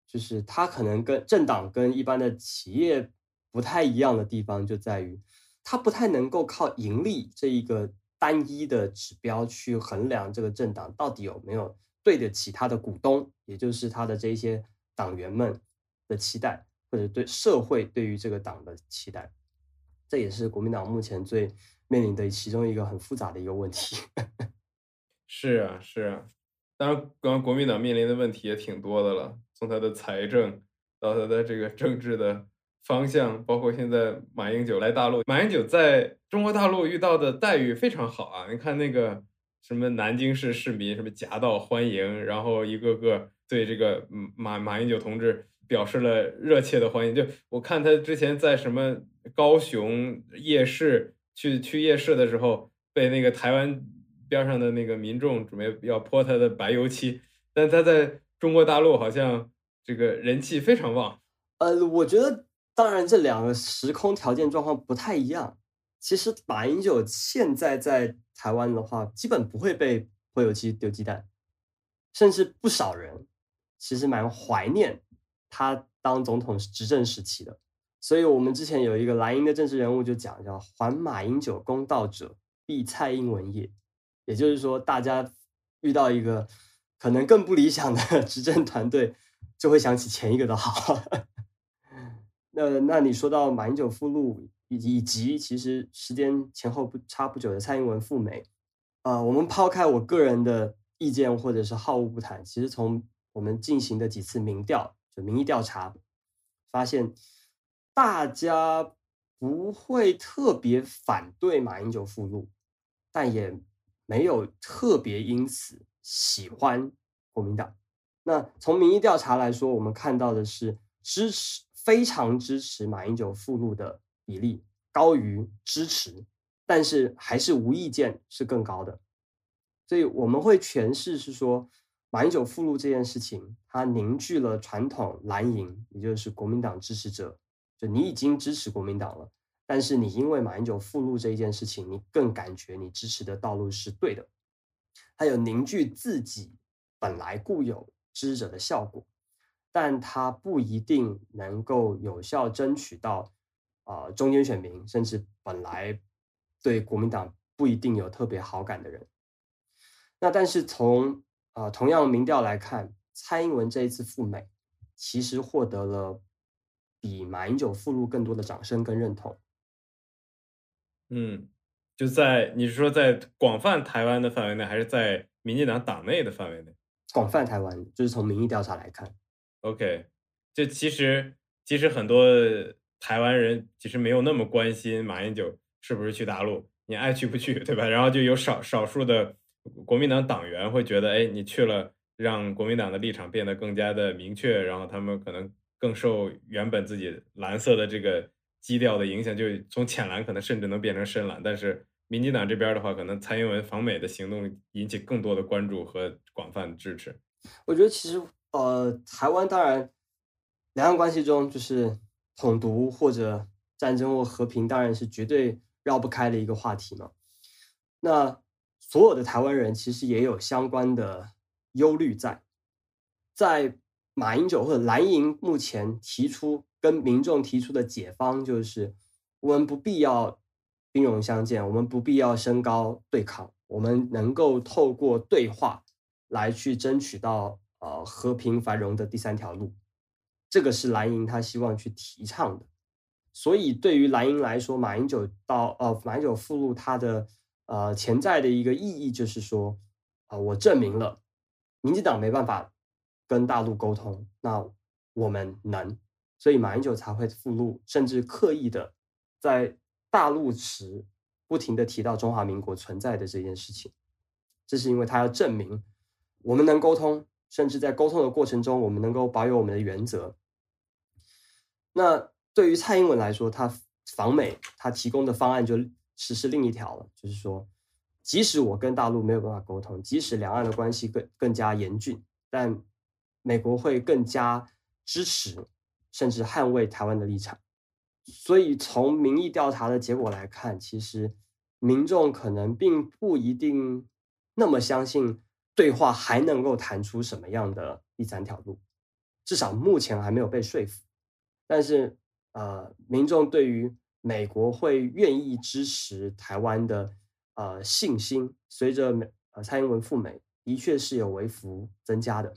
就是它可能跟政党跟一般的企业不太一样的地方就在于，它不太能够靠盈利这一个单一的指标去衡量这个政党到底有没有。对得起他的股东，也就是他的这些党员们的期待，或者对社会对于这个党的期待，这也是国民党目前最面临的其中一个很复杂的一个问题。是啊，是啊，当然，刚刚国民党面临的问题也挺多的了，从他的财政到他的这个政治的方向，包括现在马英九来大陆，马英九在中国大陆遇到的待遇非常好啊，你看那个。什么南京市市民什么夹道欢迎，然后一个个对这个马马英九同志表示了热切的欢迎。就我看他之前在什么高雄夜市去去夜市的时候，被那个台湾边上的那个民众准备要泼他的白油漆，但他在中国大陆好像这个人气非常旺。呃，我觉得当然这两个时空条件状况不太一样。其实马英九现在在。台湾的话，基本不会被泼油漆、丢鸡蛋，甚至不少人其实蛮怀念他当总统执政时期的。所以，我们之前有一个蓝营的政治人物就讲，叫“还马英九公道者，必蔡英文也”。也就是说，大家遇到一个可能更不理想的 执政团队，就会想起前一个的好。那那你说到马英九附录？以及以及，其实时间前后不差不久的蔡英文赴美，啊，我们抛开我个人的意见或者是好恶不谈，其实从我们进行的几次民调，就民意调查，发现大家不会特别反对马英九赴陆，但也没有特别因此喜欢国民党。那从民意调查来说，我们看到的是支持，非常支持马英九赴陆的。比例高于支持，但是还是无意见是更高的，所以我们会诠释是说，马英九附录这件事情，它凝聚了传统蓝营，也就是国民党支持者，就你已经支持国民党了，但是你因为马英九附录这一件事情，你更感觉你支持的道路是对的，它有凝聚自己本来固有支持者的效果，但它不一定能够有效争取到。啊，中间选民甚至本来对国民党不一定有特别好感的人，那但是从啊同样民调来看，蔡英文这一次赴美，其实获得了比马英九赴陆更多的掌声跟认同。嗯，就在你是说在广泛台湾的范围内，还是在民进党党内的范围内？广泛台湾，就是从民意调查来看。OK，就其实其实很多。台湾人其实没有那么关心马英九是不是去大陆，你爱去不去，对吧？然后就有少少数的国民党党员会觉得，哎，你去了，让国民党的立场变得更加的明确，然后他们可能更受原本自己蓝色的这个基调的影响，就从浅蓝可能甚至能变成深蓝。但是民进党这边的话，可能蔡英文访美的行动引起更多的关注和广泛支持。我觉得其实呃，台湾当然两岸关系中就是。统独或者战争或和平，当然是绝对绕不开的一个话题嘛。那所有的台湾人其实也有相关的忧虑在，在马英九或者蓝营目前提出跟民众提出的解方，就是我们不必要兵戎相见，我们不必要升高对抗，我们能够透过对话来去争取到呃和平繁荣的第三条路。这个是蓝营他希望去提倡的，所以对于蓝营来说，马英九到呃马英九附录他的呃潜在的一个意义就是说，啊我证明了民进党没办法跟大陆沟通，那我们能，所以马英九才会附录，甚至刻意的在大陆时不停的提到中华民国存在的这件事情，这是因为他要证明我们能沟通，甚至在沟通的过程中，我们能够保有我们的原则。那对于蔡英文来说，他访美，他提供的方案就实施另一条了，就是说，即使我跟大陆没有办法沟通，即使两岸的关系更更加严峻，但美国会更加支持甚至捍卫台湾的立场。所以从民意调查的结果来看，其实民众可能并不一定那么相信对话还能够谈出什么样的第三条路，至少目前还没有被说服。但是，呃，民众对于美国会愿意支持台湾的呃信心，随着美呃蔡英文赴美，的确是有微幅增加的。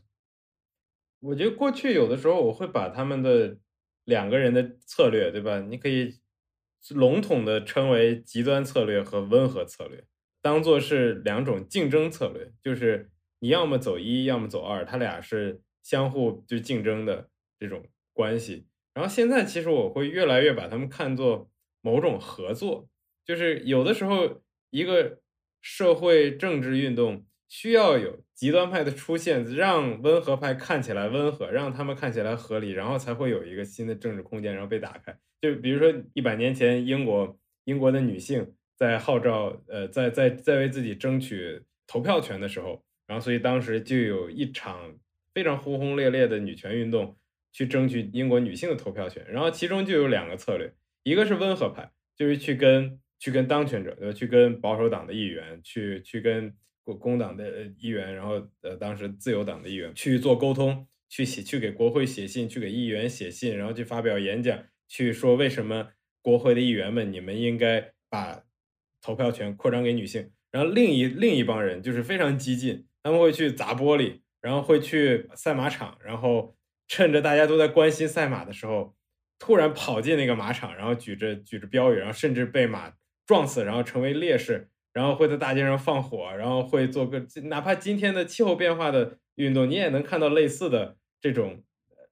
我觉得过去有的时候我会把他们的两个人的策略，对吧？你可以笼统的称为极端策略和温和策略，当做是两种竞争策略，就是你要么走一，要么走二，他俩是相互就竞争的这种关系。然后现在其实我会越来越把他们看作某种合作，就是有的时候一个社会政治运动需要有极端派的出现，让温和派看起来温和，让他们看起来合理，然后才会有一个新的政治空间，然后被打开。就比如说一百年前英国英国的女性在号召呃在在在为自己争取投票权的时候，然后所以当时就有一场非常轰轰烈烈的女权运动。去争取英国女性的投票权，然后其中就有两个策略，一个是温和派，就是去跟去跟当权者，呃，去跟保守党的议员，去去跟工工党的议员，然后呃，当时自由党的议员去做沟通，去写去给国会写信，去给议员写信，然后去发表演讲，去说为什么国会的议员们你们应该把投票权扩张给女性。然后另一另一帮人就是非常激进，他们会去砸玻璃，然后会去赛马场，然后。趁着大家都在关心赛马的时候，突然跑进那个马场，然后举着举着标语，然后甚至被马撞死，然后成为烈士，然后会在大街上放火，然后会做个哪怕今天的气候变化的运动，你也能看到类似的这种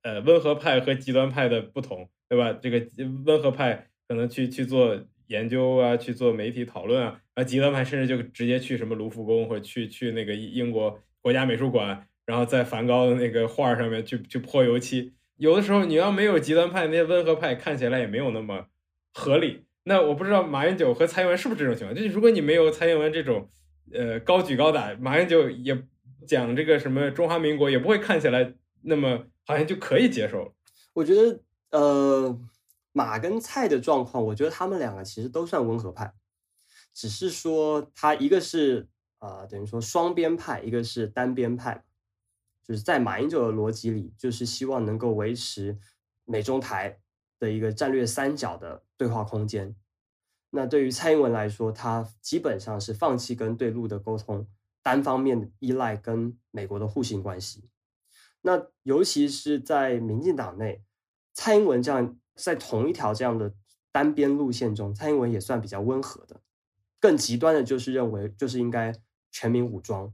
呃温和派和极端派的不同，对吧？这个温和派可能去去做研究啊，去做媒体讨论啊，啊极端派甚至就直接去什么卢浮宫或者去去那个英国国家美术馆。然后在梵高的那个画上面去去泼油漆，有的时候你要没有极端派，那些温和派看起来也没有那么合理。那我不知道马英九和蔡英文是不是这种情况？就是如果你没有蔡英文这种，呃，高举高打，马英九也讲这个什么中华民国，也不会看起来那么好像就可以接受了。我觉得，呃，马跟蔡的状况，我觉得他们两个其实都算温和派，只是说他一个是啊，等于说双边派，一个是单边派。就是在马英九的逻辑里，就是希望能够维持美中台的一个战略三角的对话空间。那对于蔡英文来说，他基本上是放弃跟对陆的沟通，单方面依赖跟美国的互信关系。那尤其是在民进党内，蔡英文这样在同一条这样的单边路线中，蔡英文也算比较温和的。更极端的就是认为，就是应该全民武装，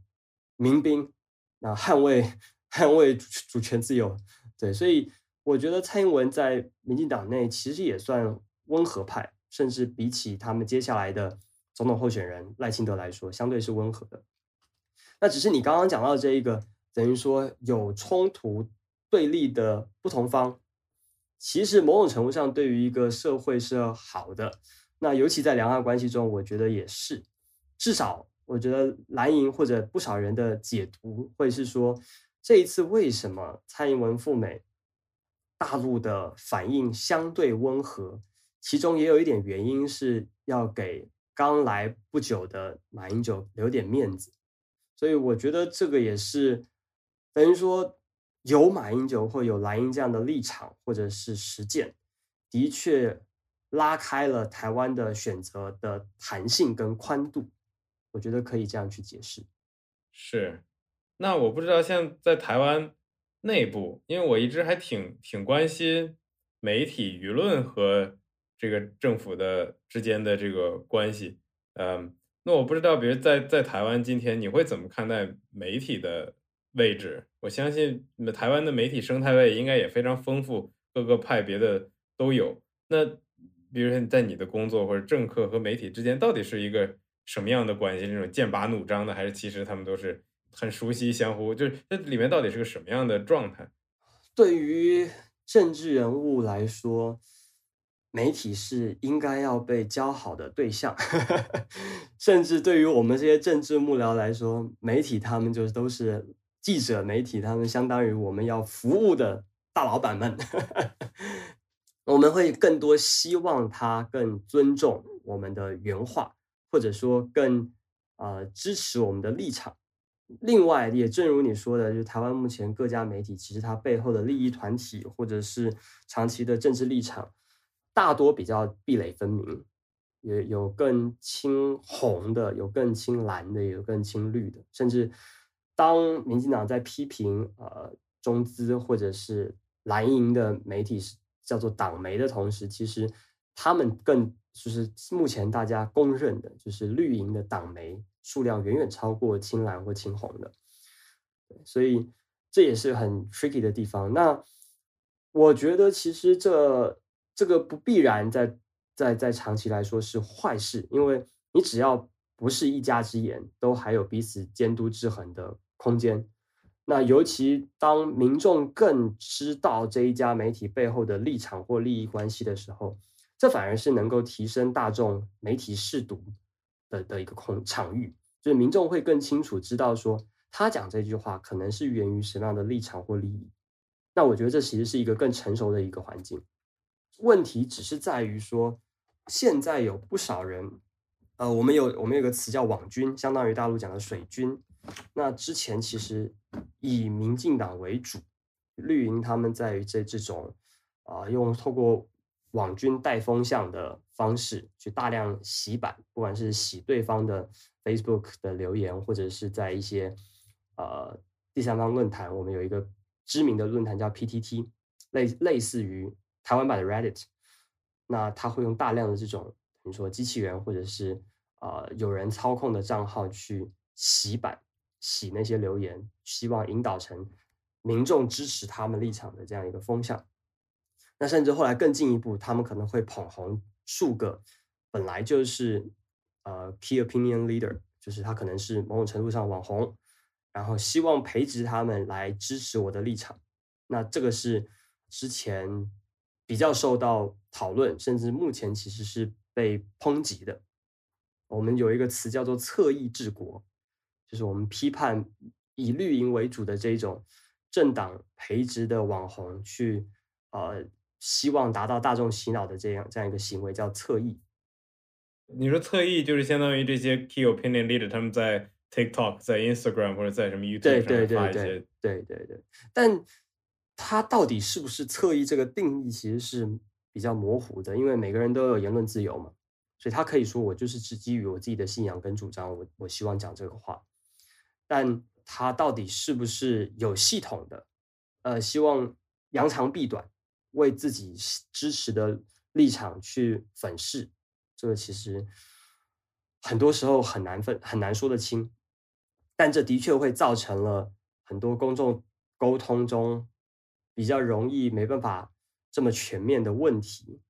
民兵。那捍卫捍卫主主权自由，对，所以我觉得蔡英文在民进党内其实也算温和派，甚至比起他们接下来的总统候选人赖清德来说，相对是温和的。那只是你刚刚讲到这一个，等于说有冲突对立的不同方，其实某种程度上对于一个社会是好的。那尤其在两岸关系中，我觉得也是，至少。我觉得蓝营或者不少人的解读会是说，这一次为什么蔡英文赴美，大陆的反应相对温和，其中也有一点原因是要给刚来不久的马英九留点面子，所以我觉得这个也是等于说有马英九或有蓝营这样的立场或者是实践，的确拉开了台湾的选择的弹性跟宽度。我觉得可以这样去解释，是。那我不知道像在台湾内部，因为我一直还挺挺关心媒体舆论和这个政府的之间的这个关系。嗯，那我不知道，比如在在台湾今天，你会怎么看待媒体的位置？我相信台湾的媒体生态位应该也非常丰富，各个派别的都有。那比如说你在你的工作或者政客和媒体之间，到底是一个？什么样的关系？这种剑拔弩张的，还是其实他们都是很熟悉、相互？就是这里面到底是个什么样的状态？对于政治人物来说，媒体是应该要被教好的对象，甚至对于我们这些政治幕僚来说，媒体他们就都是记者、媒体，他们相当于我们要服务的大老板们，我们会更多希望他更尊重我们的原话，或者说更呃支持我们的立场。另外，也正如你说的，就是台湾目前各家媒体，其实它背后的利益团体或者是长期的政治立场，大多比较壁垒分明，有有更亲红的，有更亲蓝的，有更亲绿的。甚至当民进党在批评呃中资或者是蓝营的媒体是叫做党媒的同时，其实他们更就是目前大家公认的，就是绿营的党媒。数量远远超过青蓝或青红的，所以这也是很 tricky 的地方。那我觉得其实这这个不必然在在在长期来说是坏事，因为你只要不是一家之言，都还有彼此监督制衡的空间。那尤其当民众更知道这一家媒体背后的立场或利益关系的时候，这反而是能够提升大众媒体视读。的的一个空场域，就是民众会更清楚知道说他讲这句话可能是源于什么样的立场或利益。那我觉得这其实是一个更成熟的一个环境。问题只是在于说，现在有不少人，呃，我们有我们有个词叫网军，相当于大陆讲的水军。那之前其实以民进党为主，绿营他们在于这这种啊，用透过。网军带风向的方式去大量洗版，不管是洗对方的 Facebook 的留言，或者是在一些呃第三方论坛，我们有一个知名的论坛叫 PTT，类类似于台湾版的 Reddit，那他会用大量的这种你说机器人或者是呃有人操控的账号去洗版，洗那些留言，希望引导成民众支持他们立场的这样一个风向。那甚至后来更进一步，他们可能会捧红数个本来就是呃 key opinion leader，就是他可能是某种程度上网红，然后希望培植他们来支持我的立场。那这个是之前比较受到讨论，甚至目前其实是被抨击的。我们有一个词叫做侧翼治国，就是我们批判以绿营为主的这种政党培植的网红去呃。希望达到大众洗脑的这样这样一个行为叫侧翼。你说侧翼就是相当于这些 key opinion leader 他们在 TikTok、在 Instagram 或者在什么 YouTube 上发一些，对对对。但他到底是不是侧翼这个定义其实是比较模糊的，因为每个人都有言论自由嘛，所以他可以说我就是只基于我自己的信仰跟主张，我我希望讲这个话。但他到底是不是有系统的，呃，希望扬长避短？为自己支持的立场去粉饰，这个其实很多时候很难分很难说得清，但这的确会造成了很多公众沟通中比较容易没办法这么全面的问题，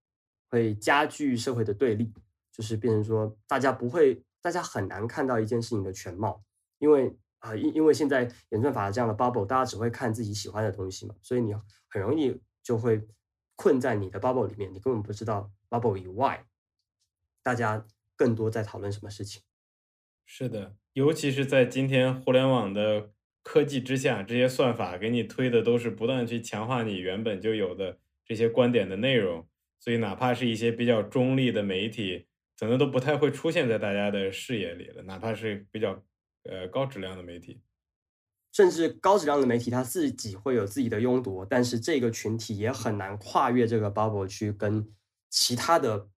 会加剧社会的对立，就是变成说大家不会，大家很难看到一件事情的全貌，因为啊，因因为现在演算法这样的 bubble，大家只会看自己喜欢的东西嘛，所以你很容易就会。困在你的 bubble 里面，你根本不知道 bubble 以外，大家更多在讨论什么事情。是的，尤其是在今天互联网的科技之下，这些算法给你推的都是不断去强化你原本就有的这些观点的内容，所以哪怕是一些比较中立的媒体，可能都不太会出现在大家的视野里了，哪怕是比较呃高质量的媒体。甚至高质量的媒体，他自己会有自己的拥堵，但是这个群体也很难跨越这个 bubble 去跟其他的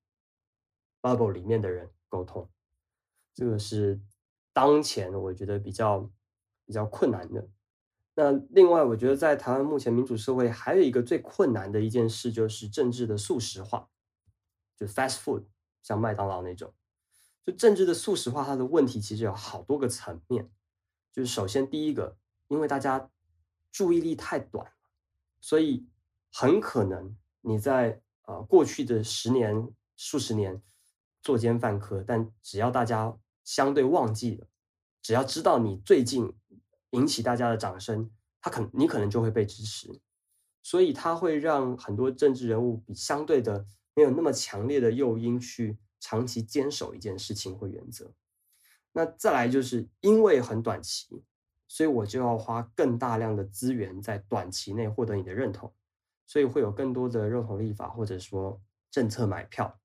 bubble 里面的人沟通，这个是当前我觉得比较比较困难的。那另外，我觉得在台湾目前民主社会还有一个最困难的一件事，就是政治的速食化，就 fast food，像麦当劳那种，就政治的速食化，它的问题其实有好多个层面，就是首先第一个。因为大家注意力太短所以很可能你在呃过去的十年、数十年作奸犯科，但只要大家相对忘记了，只要知道你最近引起大家的掌声，他可你可能就会被支持，所以他会让很多政治人物比相对的没有那么强烈的诱因去长期坚守一件事情或原则。那再来就是因为很短期。所以我就要花更大量的资源在短期内获得你的认同，所以会有更多的认同立法或者说政策买票。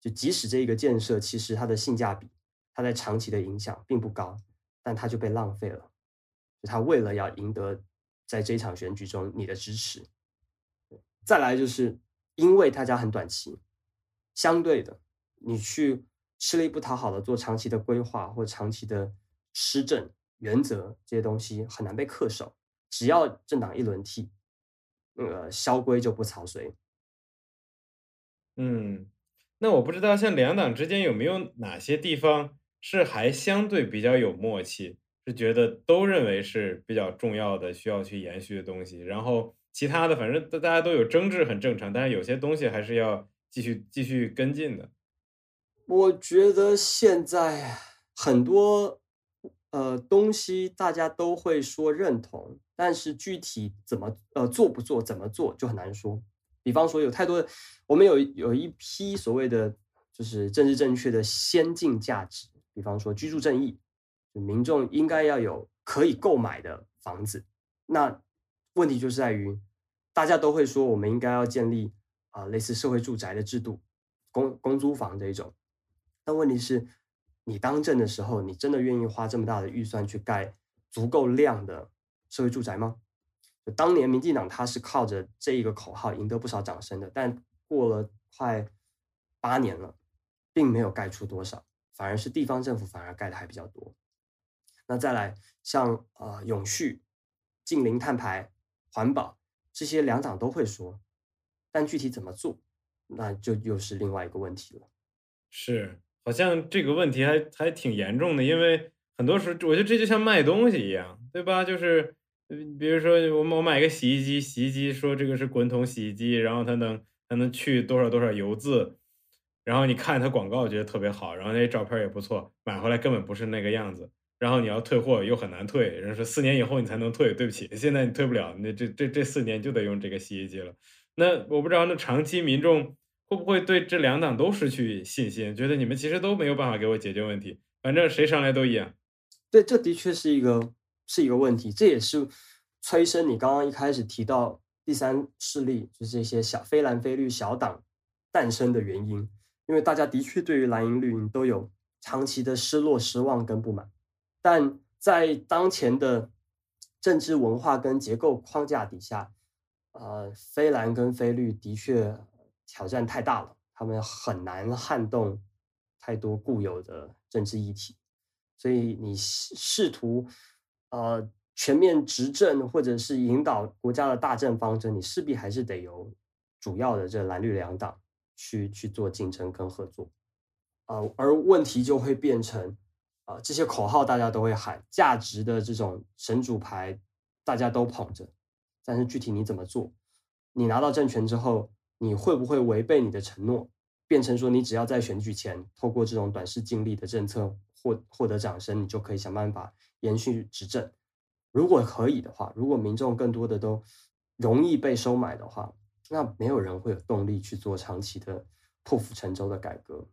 就即使这一个建设其实它的性价比，它在长期的影响并不高，但它就被浪费了。就他为了要赢得在这场选举中你的支持，再来就是因为大家很短期，相对的你去吃力不讨好的做长期的规划或长期的施政。原则这些东西很难被恪守，只要政党一轮替，那个萧规就不草随。嗯，那我不知道像两党之间有没有哪些地方是还相对比较有默契，是觉得都认为是比较重要的需要去延续的东西，然后其他的反正大家都有争执很正常，但是有些东西还是要继续继续跟进的。我觉得现在很多。呃，东西大家都会说认同，但是具体怎么呃做不做，怎么做就很难说。比方说，有太多我们有有一批所谓的就是政治正确的先进价值，比方说居住正义，民众应该要有可以购买的房子。那问题就是在于，大家都会说我们应该要建立啊类似社会住宅的制度，公公租房这一种。但问题是。你当政的时候，你真的愿意花这么大的预算去盖足够量的社会住宅吗？当年民进党他是靠着这一个口号赢得不少掌声的，但过了快八年了，并没有盖出多少，反而是地方政府反而盖的还比较多。那再来像呃永续、近零碳排、环保这些两党都会说，但具体怎么做，那就又是另外一个问题了。是。好像这个问题还还挺严重的，因为很多时候我觉得这就像卖东西一样，对吧？就是比如说我我买个洗衣机，洗衣机说这个是滚筒洗衣机，然后它能它能去多少多少油渍，然后你看它广告觉得特别好，然后那照片也不错，买回来根本不是那个样子，然后你要退货又很难退，人家说四年以后你才能退，对不起，现在你退不了，那这这这四年就得用这个洗衣机了。那我不知道那长期民众。会不会对这两党都失去信心？觉得你们其实都没有办法给我解决问题，反正谁上来都一样。对，这的确是一个是一个问题，这也是催生你刚刚一开始提到第三势力，就是这些小非蓝非绿小党诞生的原因。因为大家的确对于蓝营绿营都有长期的失落、失望跟不满，但在当前的政治文化跟结构框架底下，呃，非蓝跟非绿的确。挑战太大了，他们很难撼动太多固有的政治议题，所以你试图呃全面执政或者是引导国家的大政方针，你势必还是得由主要的这蓝绿两党去去做竞争跟合作，呃，而问题就会变成啊这些口号大家都会喊，价值的这种神主牌大家都捧着，但是具体你怎么做，你拿到政权之后。你会不会违背你的承诺，变成说你只要在选举前透过这种短视尽力的政策获获得掌声，你就可以想办法延续执政？如果可以的话，如果民众更多的都容易被收买的话，那没有人会有动力去做长期的破釜沉舟的改革。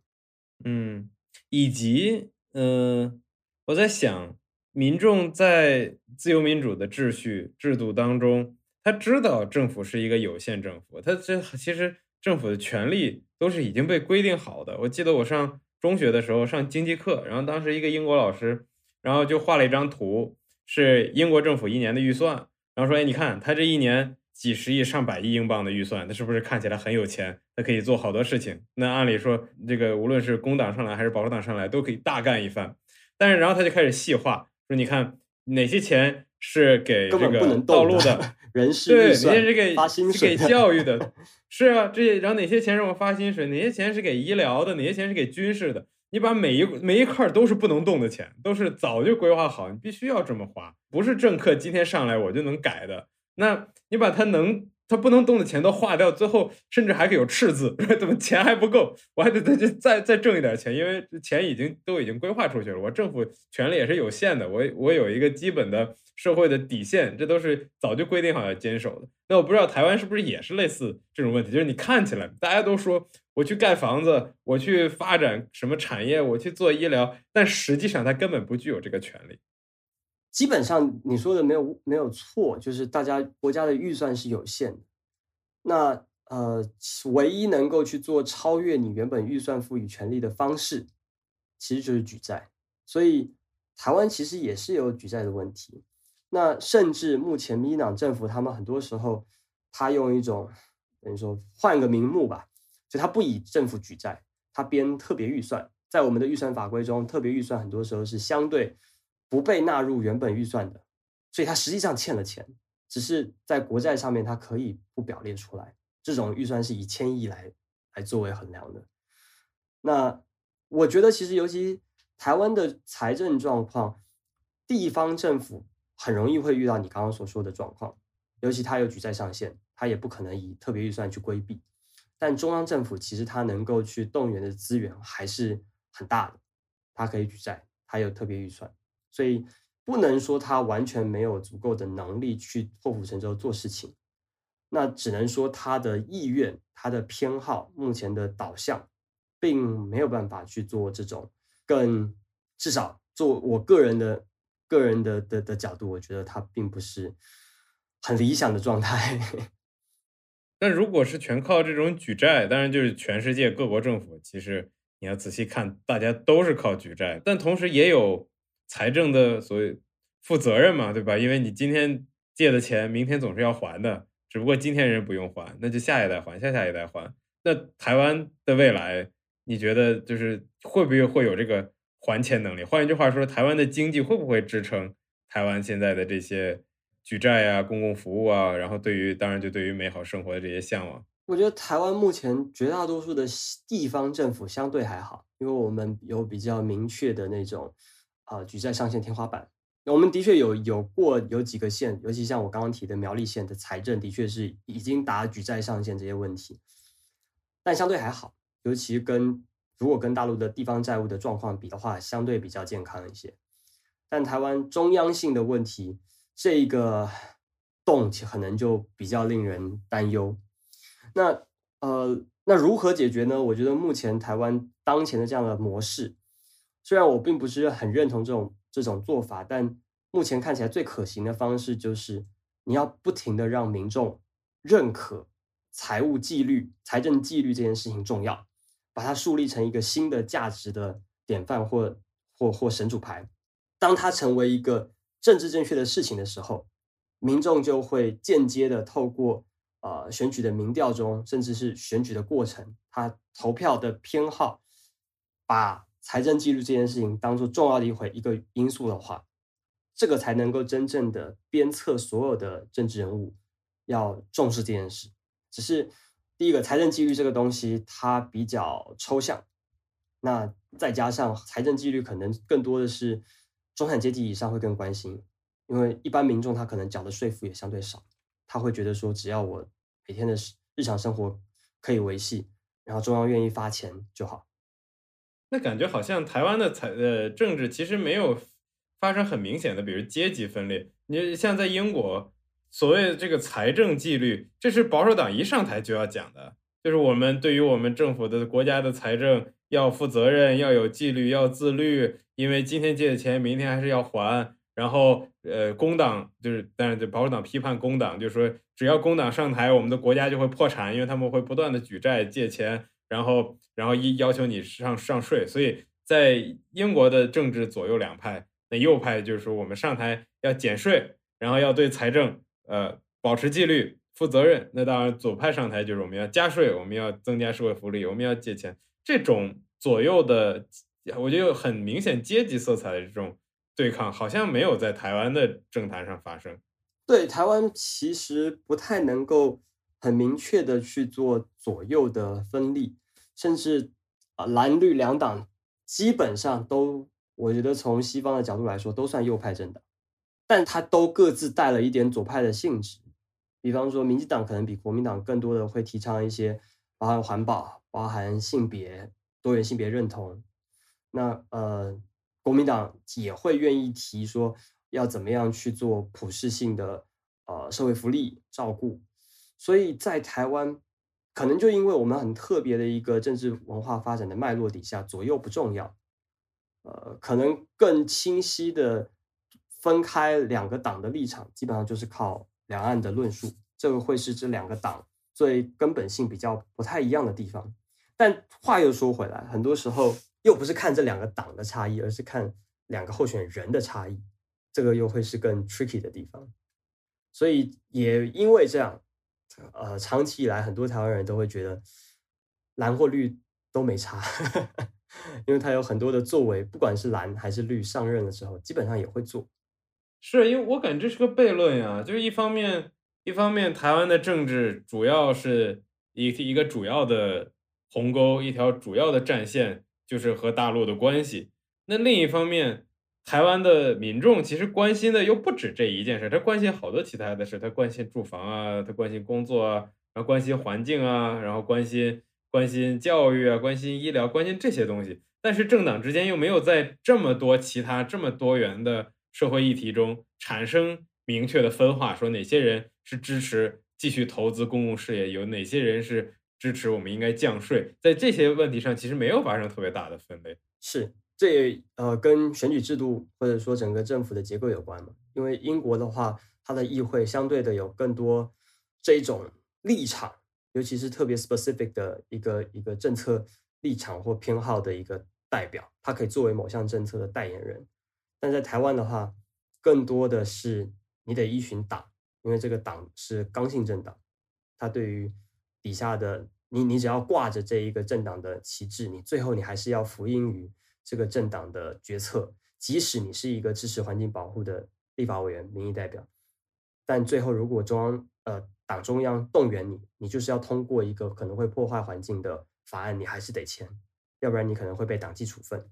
嗯，以及嗯，我在想，民众在自由民主的秩序制度当中。他知道政府是一个有限政府，他这其实政府的权利都是已经被规定好的。我记得我上中学的时候上经济课，然后当时一个英国老师，然后就画了一张图，是英国政府一年的预算，然后说：“哎，你看他这一年几十亿、上百亿英镑的预算，他是不是看起来很有钱？他可以做好多事情。那按理说，这个无论是工党上来还是保守党上来，都可以大干一番。但是然后他就开始细化，说：你看哪些钱。”是给这个道路的 人事对，哪些是给发薪水、给教育的？是啊，这些然后哪些钱是我发薪水？哪些钱是给医疗的？哪些钱是给军事的？你把每一每一块都是不能动的钱，都是早就规划好，你必须要这么花，不是政客今天上来我就能改的。那你把它能。他不能动的钱都花掉，最后甚至还可以有赤字，怎么钱还不够？我还得再再再挣一点钱，因为钱已经都已经规划出去了。我政府权力也是有限的，我我有一个基本的社会的底线，这都是早就规定好要坚守的。那我不知道台湾是不是也是类似这种问题，就是你看起来大家都说我去盖房子，我去发展什么产业，我去做医疗，但实际上他根本不具有这个权利。基本上你说的没有没有错，就是大家国家的预算是有限的。那呃，唯一能够去做超越你原本预算赋予权利的方式，其实就是举债。所以台湾其实也是有举债的问题。那甚至目前民进党政府他们很多时候，他用一种等于说换个名目吧，就他不以政府举债，他编特别预算。在我们的预算法规中，特别预算很多时候是相对不被纳入原本预算的，所以它实际上欠了钱，只是在国债上面它可以不表列出来。这种预算是以千亿来来作为衡量的。那我觉得其实尤其台湾的财政状况，地方政府很容易会遇到你刚刚所说的状况，尤其他有举债上限，他也不可能以特别预算去规避。但中央政府其实他能够去动员的资源还是。很大的，它可以举债，它有特别预算，所以不能说它完全没有足够的能力去破釜沉舟做事情。那只能说他的意愿、他的偏好、目前的导向，并没有办法去做这种更至少做我个人的个人的的的角度，我觉得他并不是很理想的状态。但如果是全靠这种举债，当然就是全世界各国政府其实。你要仔细看，大家都是靠举债，但同时也有财政的所谓负责任嘛，对吧？因为你今天借的钱，明天总是要还的，只不过今天人不用还，那就下一代还，下下一代还。那台湾的未来，你觉得就是会不会会有这个还钱能力？换一句话说，台湾的经济会不会支撑台湾现在的这些举债啊、公共服务啊？然后对于当然就对于美好生活的这些向往。我觉得台湾目前绝大多数的地方政府相对还好，因为我们有比较明确的那种啊举债上限天花板。我们的确有有过有几个县，尤其像我刚刚提的苗栗县的财政，的确是已经达举债上限这些问题，但相对还好，尤其跟如果跟大陆的地方债务的状况比的话，相对比较健康一些。但台湾中央性的问题，这个洞可能就比较令人担忧。那呃，那如何解决呢？我觉得目前台湾当前的这样的模式，虽然我并不是很认同这种这种做法，但目前看起来最可行的方式就是你要不停的让民众认可财务纪律、财政纪律这件事情重要，把它树立成一个新的价值的典范或或或神主牌。当它成为一个政治正确的事情的时候，民众就会间接的透过。呃，选举的民调中，甚至是选举的过程，他投票的偏好，把财政纪律这件事情当做重要的一回一个因素的话，这个才能够真正的鞭策所有的政治人物要重视这件事。只是第一个，财政纪律这个东西它比较抽象，那再加上财政纪律可能更多的是中产阶级以上会更关心，因为一般民众他可能缴的税负也相对少。他会觉得说，只要我每天的日常生活可以维系，然后中央愿意发钱就好。那感觉好像台湾的财呃政治其实没有发生很明显的，比如阶级分裂。你像在英国，所谓的这个财政纪律，这是保守党一上台就要讲的，就是我们对于我们政府的国家的财政要负责任，要有纪律，要自律，因为今天借的钱，明天还是要还。然后，呃，工党就是，但是保守党批判工党，就是说，只要工党上台，我们的国家就会破产，因为他们会不断的举债借钱，然后，然后一要求你上上税。所以在英国的政治左右两派，那右派就是说，我们上台要减税，然后要对财政，呃，保持纪律、负责任。那当然，左派上台就是我们要加税，我们要增加社会福利，我们要借钱。这种左右的，我觉得有很明显阶级色彩的这种。对抗好像没有在台湾的政坛上发生。对，台湾其实不太能够很明确的去做左右的分立，甚至啊蓝绿两党基本上都，我觉得从西方的角度来说都算右派政党，但它都各自带了一点左派的性质。比方说，民进党可能比国民党更多的会提倡一些包含环保、包含性别多元性别认同。那呃。国民党也会愿意提说要怎么样去做普世性的呃社会福利照顾，所以在台湾可能就因为我们很特别的一个政治文化发展的脉络底下，左右不重要，呃，可能更清晰的分开两个党的立场，基本上就是靠两岸的论述，这个会是这两个党最根本性比较不太一样的地方。但话又说回来，很多时候又不是看这两个党的差异，而是看两个候选人的差异，这个又会是更 tricky 的地方。所以也因为这样，呃，长期以来很多台湾人都会觉得蓝或绿都没差。因为他有很多的作为，不管是蓝还是绿，上任的时候基本上也会做。是因为我感觉这是个悖论呀，就是一方面，一方面台湾的政治主要是一一个主要的鸿沟，一条主要的战线就是和大陆的关系。那另一方面，台湾的民众其实关心的又不止这一件事，他关心好多其他的事，他关心住房啊，他关心工作啊，然后关心环境啊，然后关心。关心教育啊，关心医疗，关心这些东西，但是政党之间又没有在这么多其他这么多元的社会议题中产生明确的分化，说哪些人是支持继续投资公共事业，有哪些人是支持我们应该降税，在这些问题上其实没有发生特别大的分类。是，这也呃跟选举制度或者说整个政府的结构有关嘛？因为英国的话，它的议会相对的有更多这种立场。尤其是特别 specific 的一个一个政策立场或偏好的一个代表，他可以作为某项政策的代言人。但在台湾的话，更多的是你得依循党，因为这个党是刚性政党，它对于底下的你，你只要挂着这一个政党的旗帜，你最后你还是要服膺于这个政党的决策，即使你是一个支持环境保护的立法委员、民意代表，但最后如果中央呃。党中央动员你，你就是要通过一个可能会破坏环境的法案，你还是得签，要不然你可能会被党纪处分。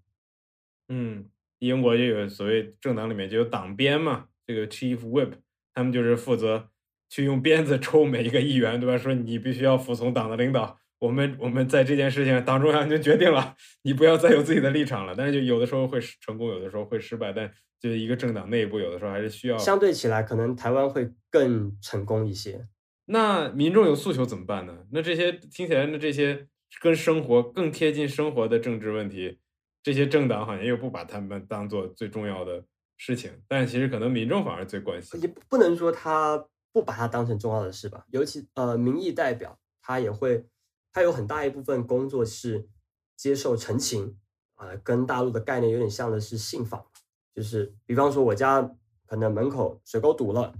嗯，英国就有所谓政党里面就有党鞭嘛，这个 Chief Whip，他们就是负责去用鞭子抽每一个议员，对吧？说你必须要服从党的领导，我们我们在这件事情党中央已经决定了，你不要再有自己的立场了。但是就有的时候会成功，有的时候会失败，但就一个政党内部有的时候还是需要。相对起来，可能台湾会更成功一些。那民众有诉求怎么办呢？那这些听起来，那这些跟生活更贴近生活的政治问题，这些政党好像又不把他们当做最重要的事情，但其实可能民众反而最关心。也不能说他不把它当成重要的事吧。尤其呃，民意代表他也会，他有很大一部分工作是接受陈情啊，跟大陆的概念有点像的是信访，就是比方说我家可能门口水沟堵了。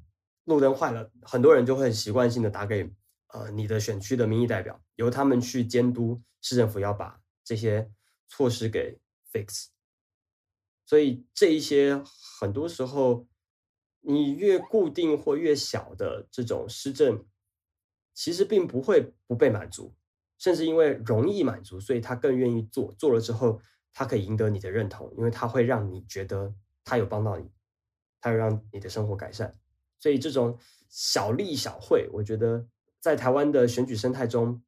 路灯坏了，很多人就会习惯性的打给呃你的选区的民意代表，由他们去监督市政府要把这些措施给 fix。所以这一些很多时候，你越固定或越小的这种施政，其实并不会不被满足，甚至因为容易满足，所以他更愿意做。做了之后，他可以赢得你的认同，因为他会让你觉得他有帮到你，他会让你的生活改善。所以这种小利小惠，我觉得在台湾的选举生态中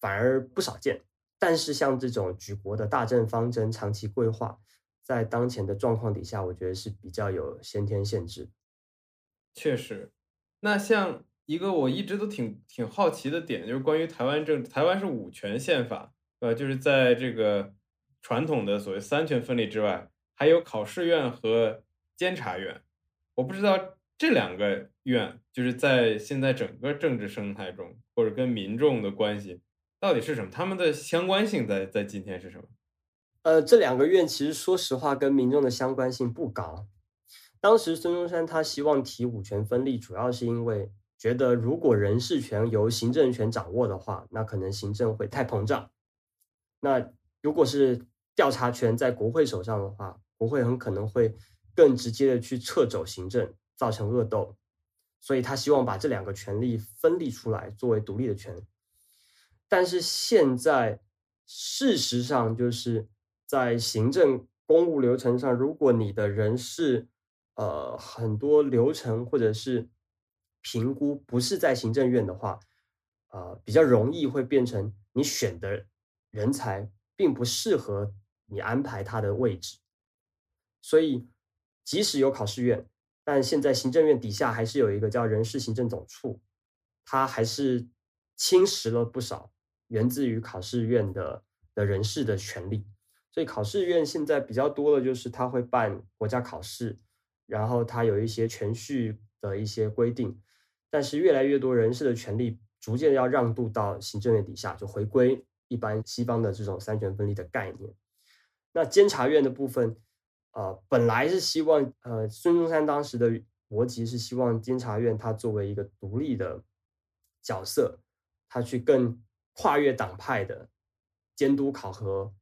反而不少见。但是像这种举国的大政方针、长期规划，在当前的状况底下，我觉得是比较有先天限制。确实，那像一个我一直都挺挺好奇的点，就是关于台湾政，台湾是五权宪法，呃，就是在这个传统的所谓三权分立之外，还有考试院和监察院，我不知道。这两个院就是在现在整个政治生态中，或者跟民众的关系到底是什么？他们的相关性在在今天是什么？呃，这两个院其实说实话跟民众的相关性不高。当时孙中山他希望提五权分立，主要是因为觉得如果人事权由行政权掌握的话，那可能行政会太膨胀。那如果是调查权在国会手上的话，国会很可能会更直接的去撤走行政。造成恶斗，所以他希望把这两个权利分立出来，作为独立的权。但是现在事实上就是在行政公务流程上，如果你的人事呃很多流程或者是评估不是在行政院的话，呃比较容易会变成你选的人才并不适合你安排他的位置，所以即使有考试院。但现在行政院底下还是有一个叫人事行政总处，它还是侵蚀了不少源自于考试院的的人事的权利。所以考试院现在比较多的就是他会办国家考试，然后他有一些程序的一些规定，但是越来越多人事的权利逐渐要让渡到行政院底下，就回归一般西方的这种三权分立的概念。那监察院的部分，呃，本来是希望，呃，孙中山当时的逻辑是希望监察院它作为一个独立的角色，它去更跨越党派的监督考核，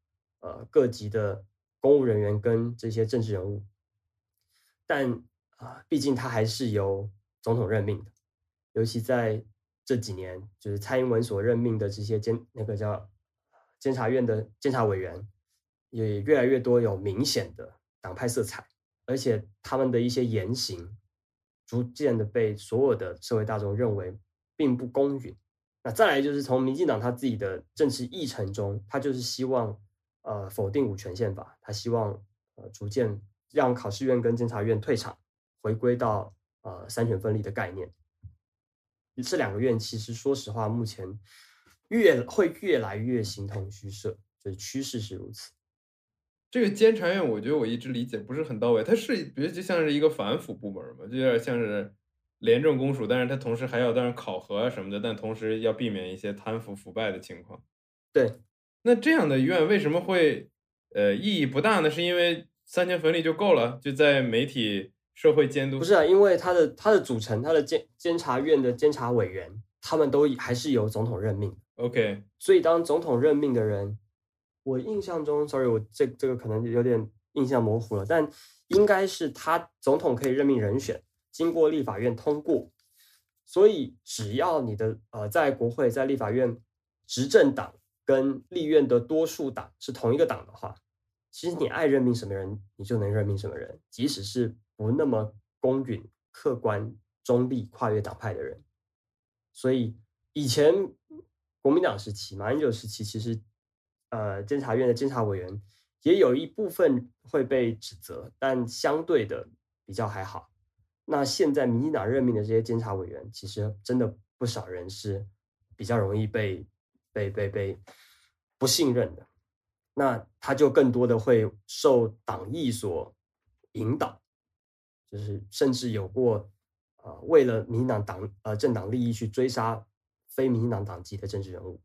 呃，各级的。公务人员跟这些政治人物，但啊，毕竟他还是由总统任命的，尤其在这几年，就是蔡英文所任命的这些监那个叫监察院的监察委员，也越来越多有明显的党派色彩，而且他们的一些言行，逐渐的被所有的社会大众认为并不公允。再来就是从民进党他自己的政治议程中，他就是希望。呃，否定五权宪法，他希望呃逐渐让考试院跟监察院退场，回归到呃三权分立的概念。这两个院其实说实话，目前越会越来越形同虚设，就是趋势是如此。这个监察院，我觉得我一直理解不是很到位，它是比如就像是一个反腐部门嘛，就有点像是廉政公署，但是它同时还要当然考核啊什么的，但同时要避免一些贪腐腐败的情况。对。那这样的院为什么会呃意义不大呢？是因为三权分立就够了？就在媒体社会监督？不是啊，因为它的它的组成，它的监监察院的监察委员，他们都还是由总统任命。OK，所以当总统任命的人，我印象中，sorry，我这这个可能有点印象模糊了，但应该是他总统可以任命人选，经过立法院通过。所以只要你的呃在国会在立法院执政党。跟立院的多数党是同一个党的话，其实你爱任命什么人，你就能任命什么人，即使是不那么公允、客观、中立、跨越党派的人。所以以前国民党时期、马英九时期，其实呃监察院的监察委员也有一部分会被指责，但相对的比较还好。那现在民进党任命的这些监察委员，其实真的不少人是比较容易被。被被被不信任的，那他就更多的会受党意所引导，就是甚至有过呃为了民进党党呃政党利益去追杀非民进党党籍的政治人物。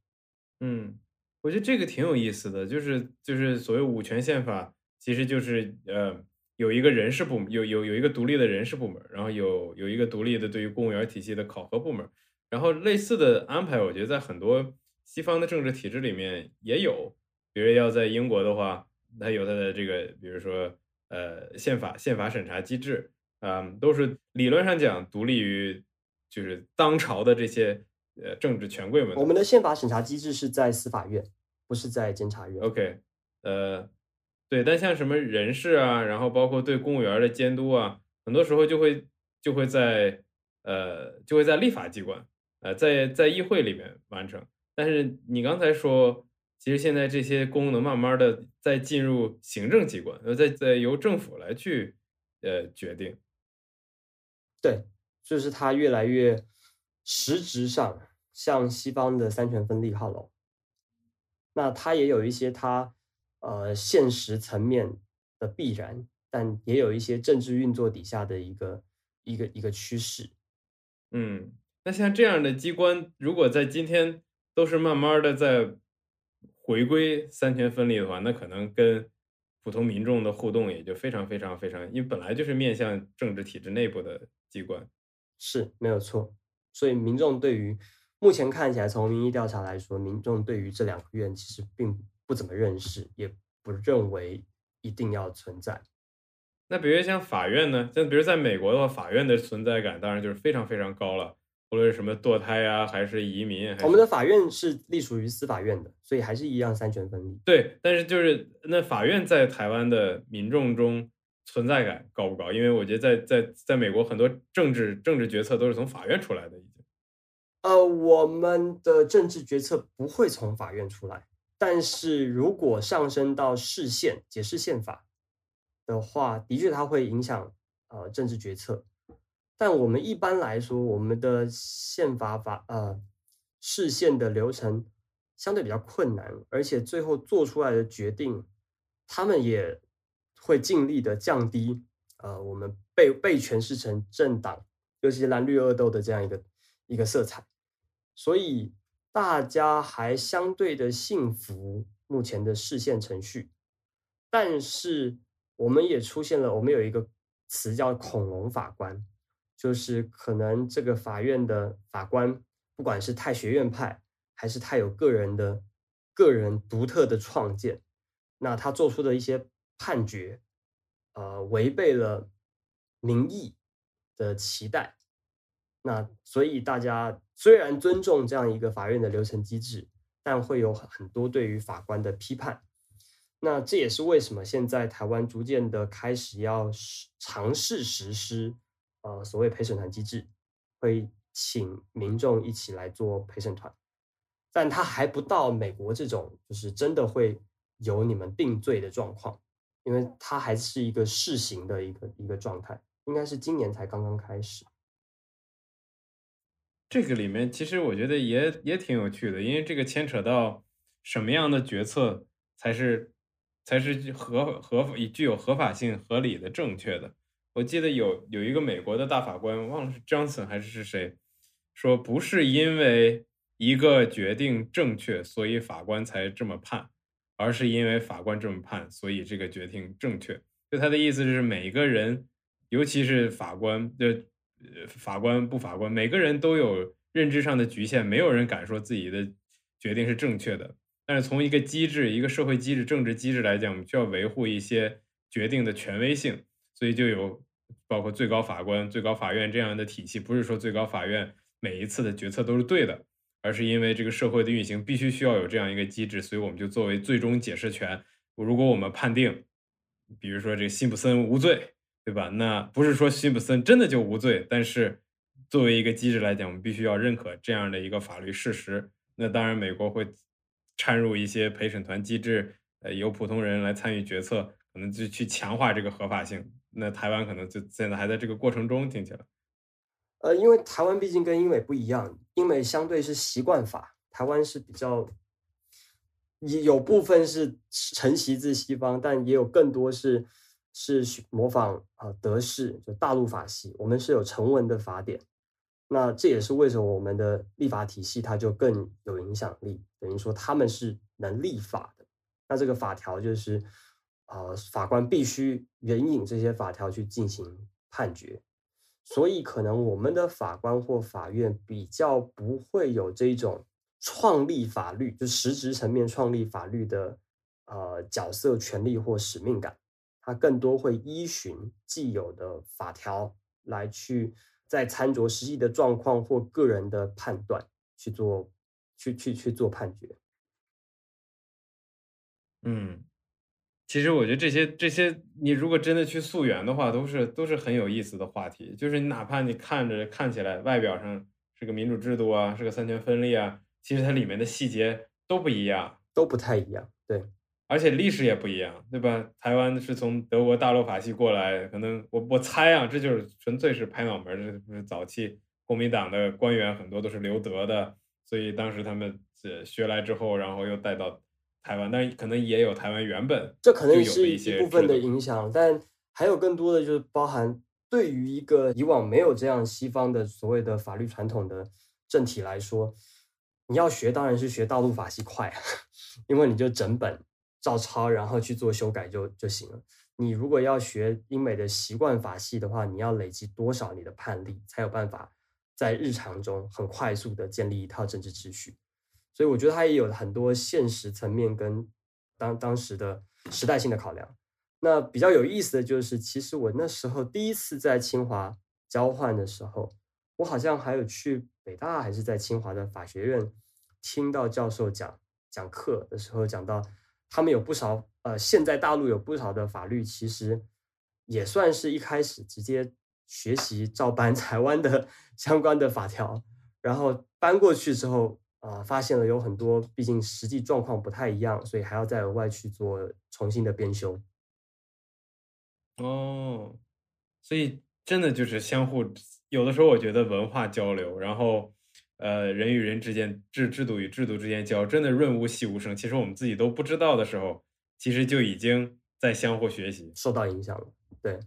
嗯，我觉得这个挺有意思的，就是就是所谓五权宪法，其实就是呃有一个人事部门，有有有一个独立的人事部门，然后有有一个独立的对于公务员体系的考核部门，然后类似的安排，我觉得在很多。西方的政治体制里面也有，比如要在英国的话，它有它的这个，比如说呃宪法宪法审查机制啊，都是理论上讲独立于就是当朝的这些呃政治权贵们。我们的宪法审查机制是在司法院，不是在监察院。OK，呃，对，但像什么人事啊，然后包括对公务员的监督啊，很多时候就会就会在呃就会在立法机关呃在在议会里面完成。但是你刚才说，其实现在这些功能慢慢的在进入行政机关，呃，在在由政府来去呃决定。对，就是它越来越实质上向西方的三权分立靠拢。那它也有一些它呃现实层面的必然，但也有一些政治运作底下的一个一个一个趋势。嗯，那像这样的机关，如果在今天。都是慢慢的在回归三权分立的话，那可能跟普通民众的互动也就非常非常非常，因为本来就是面向政治体制内部的机关，是没有错。所以民众对于目前看起来，从民意调查来说，民众对于这两个院其实并不怎么认识，也不认为一定要存在。那比如像法院呢？像比如在美国的话，法院的存在感当然就是非常非常高了。无论是什么堕胎啊，还是移民，我们的法院是隶属于司法院的，所以还是一样三权分立。对，但是就是那法院在台湾的民众中存在感高不高？因为我觉得在在在美国很多政治政治决策都是从法院出来的，已经。呃，我们的政治决策不会从法院出来，但是如果上升到释宪解释宪法的话，的确它会影响呃政治决策。但我们一般来说，我们的宪法法呃释宪的流程相对比较困难，而且最后做出来的决定，他们也会尽力的降低呃，我们被被诠释成政党，尤其是蓝绿恶斗的这样一个一个色彩，所以大家还相对的幸福目前的视线程序，但是我们也出现了，我们有一个词叫“恐龙法官”，就是可能这个法院的法官，不管是太学院派，还是太有个人的个人独特的创建，那他做出的一些判决。呃，违背了民意的期待，那所以大家虽然尊重这样一个法院的流程机制，但会有很多对于法官的批判。那这也是为什么现在台湾逐渐的开始要尝试实施呃所谓陪审团机制，会请民众一起来做陪审团，但他还不到美国这种，就是真的会有你们定罪的状况。因为它还是一个试行的一个一个状态，应该是今年才刚刚开始。这个里面其实我觉得也也挺有趣的，因为这个牵扯到什么样的决策才是才是合合以具有合法性、合理的、正确的。我记得有有一个美国的大法官，忘了是 Johnson 还是是谁，说不是因为一个决定正确，所以法官才这么判。而是因为法官这么判，所以这个决定正确。就他的意思是，每一个人，尤其是法官的，法官不法官，每个人都有认知上的局限，没有人敢说自己的决定是正确的。但是从一个机制、一个社会机制、政治机制来讲，我们需要维护一些决定的权威性，所以就有包括最高法官、最高法院这样的体系。不是说最高法院每一次的决策都是对的。而是因为这个社会的运行必须需要有这样一个机制，所以我们就作为最终解释权。如果我们判定，比如说这个辛普森无罪，对吧？那不是说辛普森真的就无罪，但是作为一个机制来讲，我们必须要认可这样的一个法律事实。那当然，美国会掺入一些陪审团机制，呃，由普通人来参与决策，可能就去强化这个合法性。那台湾可能就现在还在这个过程中，听起来。呃，因为台湾毕竟跟英美不一样，英美相对是习惯法，台湾是比较有有部分是承袭自西方，但也有更多是是模仿啊德式就大陆法系。我们是有成文的法典，那这也是为什么我们的立法体系它就更有影响力，等于说他们是能立法的。那这个法条就是呃法官必须援引这些法条去进行判决。所以，可能我们的法官或法院比较不会有这种创立法律，就实质层面创立法律的呃角色、权利或使命感。它更多会依循既有的法条来去，在参酌实际的状况或个人的判断去做，去去去做判决。嗯。其实我觉得这些这些，你如果真的去溯源的话，都是都是很有意思的话题。就是你哪怕你看着看起来外表上是个民主制度啊，是个三权分立啊，其实它里面的细节都不一样，都不太一样。对，而且历史也不一样，对吧？台湾是从德国大陆法系过来，可能我我猜啊，这就是纯粹是拍脑门儿。这是早期国民党的官员很多都是留德的，所以当时他们呃学来之后，然后又带到。台湾，但可能也有台湾原本这可能是一部分的影响，但还有更多的就是包含对于一个以往没有这样西方的所谓的法律传统的政体来说，你要学当然是学大陆法系快，因为你就整本照抄，然后去做修改就就行了。你如果要学英美的习惯法系的话，你要累积多少你的判例，才有办法在日常中很快速的建立一套政治秩序。所以我觉得它也有很多现实层面跟当当时的时代性的考量。那比较有意思的就是，其实我那时候第一次在清华交换的时候，我好像还有去北大还是在清华的法学院听到教授讲讲课的时候，讲到他们有不少呃，现在大陆有不少的法律其实也算是一开始直接学习照搬 台湾的相关的法条，然后搬过去之后。啊，发现了有很多，毕竟实际状况不太一样，所以还要再额外去做重新的编修。哦，所以真的就是相互，有的时候我觉得文化交流，然后呃人与人之间制制度与制度之间交，真的润物细无声。其实我们自己都不知道的时候，其实就已经在相互学习，受到影响了。对。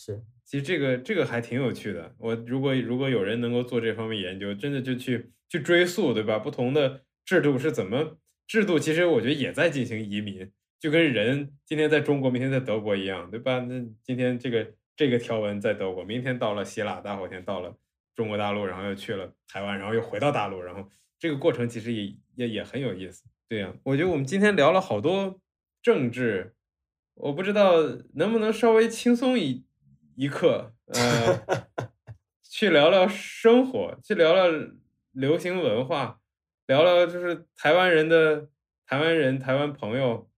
是，其实这个这个还挺有趣的。我如果如果有人能够做这方面研究，真的就去去追溯，对吧？不同的制度是怎么制度？其实我觉得也在进行移民，就跟人今天在中国，明天在德国一样，对吧？那今天这个这个条文在德国，明天到了希腊，大后天到了中国大陆，然后又去了台湾，然后又回到大陆，然后这个过程其实也也也很有意思。对呀，我觉得我们今天聊了好多政治，我不知道能不能稍微轻松一一刻，呃，去聊聊生活，去聊聊流行文化，聊聊就是台湾人的台湾人、台湾朋友，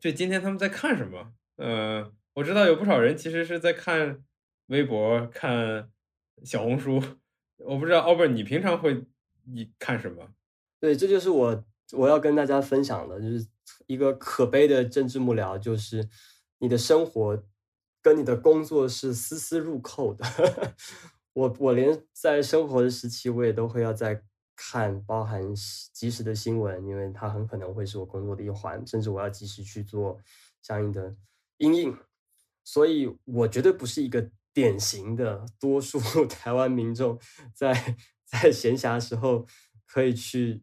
就今天他们在看什么？呃，我知道有不少人其实是在看微博、看小红书，我不知道奥本你平常会你看什么？对，这就是我。我要跟大家分享的就是一个可悲的政治幕僚，就是你的生活跟你的工作是丝丝入扣的。我我连在生活的时期，我也都会要在看包含及时的新闻，因为它很可能会是我工作的一环，甚至我要及时去做相应的应应。所以我绝对不是一个典型的多数 台湾民众在在闲暇时候可以去。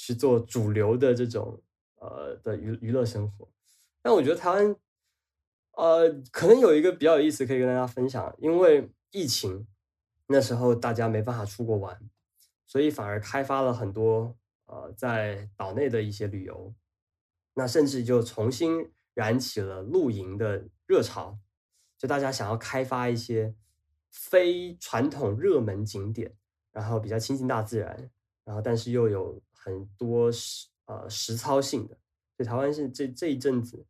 去做主流的这种呃的娱娱乐生活，但我觉得台湾呃可能有一个比较有意思可以跟大家分享，因为疫情那时候大家没办法出国玩，所以反而开发了很多呃在岛内的一些旅游，那甚至就重新燃起了露营的热潮，就大家想要开发一些非传统热门景点，然后比较亲近大自然，然后但是又有。很多实呃实操性的，所以台湾是这这一阵子，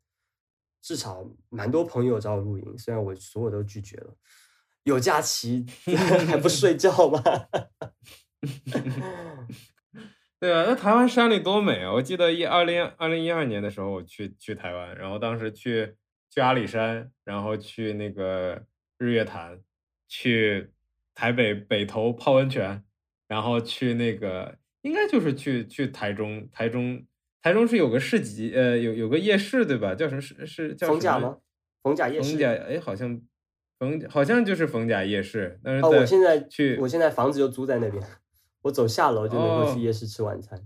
至少蛮多朋友找我露营，虽然我所有都拒绝了。有假期 还不睡觉吗？对啊，那台湾山里多美啊！我记得一二零二零一二年的时候，我去去台湾，然后当时去去阿里山，然后去那个日月潭，去台北北投泡温泉，然后去那个。应该就是去去台中，台中台中是有个市集，呃，有有个夜市，对吧？叫什么？是是叫逢甲吗？逢甲夜市。逢甲，哎，好像逢好像就是逢甲夜市。但是哦，我现在去，我现在房子就租在那边，我走下楼就能够去夜市吃晚餐。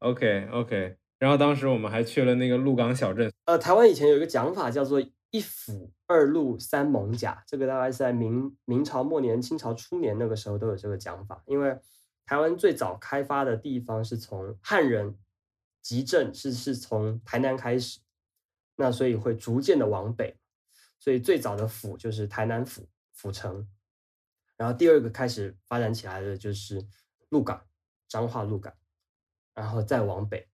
OK OK，然后当时我们还去了那个鹿港小镇。呃，台湾以前有一个讲法叫做“一府二鹿三艋甲”，这个大概是在明明朝末年、清朝初年那个时候都有这个讲法，因为。台湾最早开发的地方是从汉人集镇，是是从台南开始，那所以会逐渐的往北，所以最早的府就是台南府府城，然后第二个开始发展起来的就是鹿港，彰化鹿港，然后再往北，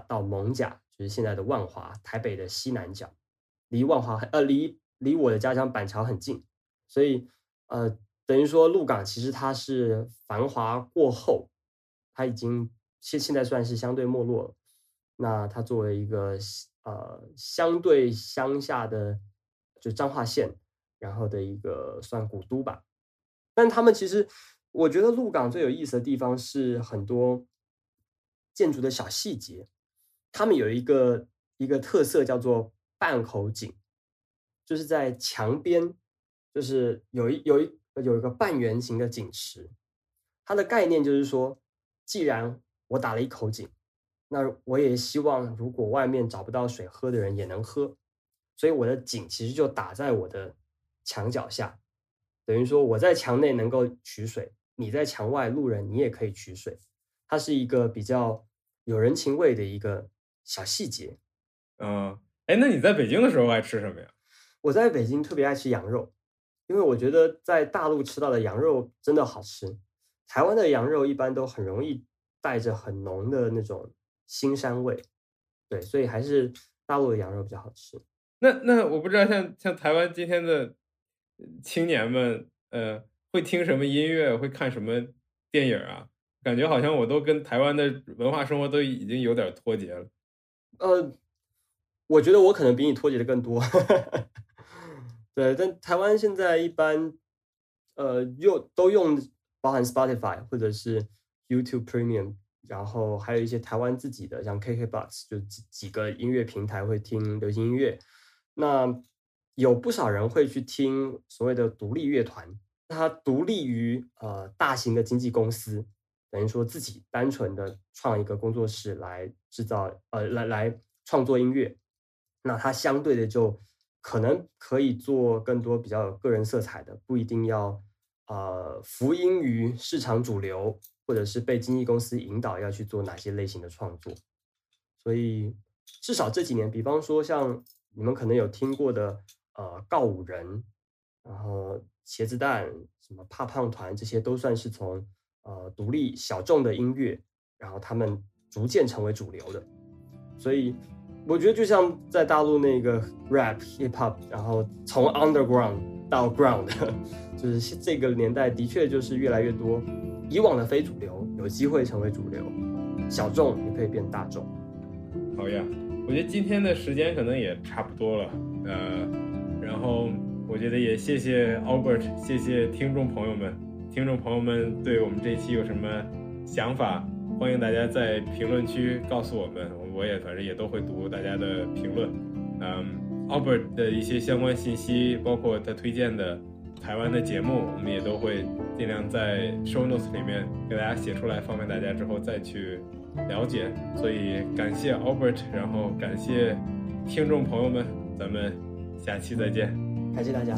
到蒙甲，就是现在的万华，台北的西南角，离万华呃离离我的家乡板桥很近，所以呃。等于说，鹿港其实它是繁华过后，它已经现现在算是相对没落了。那它作为一个呃相对乡下的，就彰化县，然后的一个算古都吧。但他们其实，我觉得鹿港最有意思的地方是很多建筑的小细节。他们有一个一个特色叫做半口井，就是在墙边，就是有一有一。有一个半圆形的井池，它的概念就是说，既然我打了一口井，那我也希望如果外面找不到水喝的人也能喝，所以我的井其实就打在我的墙脚下，等于说我在墙内能够取水，你在墙外路人你也可以取水，它是一个比较有人情味的一个小细节。嗯，哎，那你在北京的时候爱吃什么呀？我在北京特别爱吃羊肉。因为我觉得在大陆吃到的羊肉真的好吃，台湾的羊肉一般都很容易带着很浓的那种腥膻味，对，所以还是大陆的羊肉比较好吃。那那我不知道像像台湾今天的青年们，呃，会听什么音乐，会看什么电影啊？感觉好像我都跟台湾的文化生活都已经有点脱节了。呃，我觉得我可能比你脱节的更多。对，但台湾现在一般，呃，用都用包含 Spotify 或者是 YouTube Premium，然后还有一些台湾自己的，像 KKBox，就几几个音乐平台会听流行音乐。那有不少人会去听所谓的独立乐团，它独立于呃大型的经纪公司，等于说自己单纯的创一个工作室来制造呃来来创作音乐，那它相对的就可能可以做更多比较有个人色彩的，不一定要呃服膺于市场主流，或者是被经纪公司引导要去做哪些类型的创作，所以至少这几年，比方说像你们可能有听过的。呃，告五人，然后茄子蛋，什么怕胖团，这些都算是从呃独立小众的音乐，然后他们逐渐成为主流的。所以我觉得就像在大陆那个 rap hip hop，然后从 underground 到 ground，就是这个年代的确就是越来越多以往的非主流有机会成为主流，小众也可以变大众。好呀，我觉得今天的时间可能也差不多了，呃。然后我觉得也谢谢 Albert，谢谢听众朋友们。听众朋友们对我们这期有什么想法，欢迎大家在评论区告诉我们，我也反正也都会读大家的评论。嗯，Albert 的一些相关信息，包括他推荐的台湾的节目，我们也都会尽量在 Show Notes 里面给大家写出来，方便大家之后再去了解。所以感谢 Albert，然后感谢听众朋友们，咱们。下期再见，感谢大家。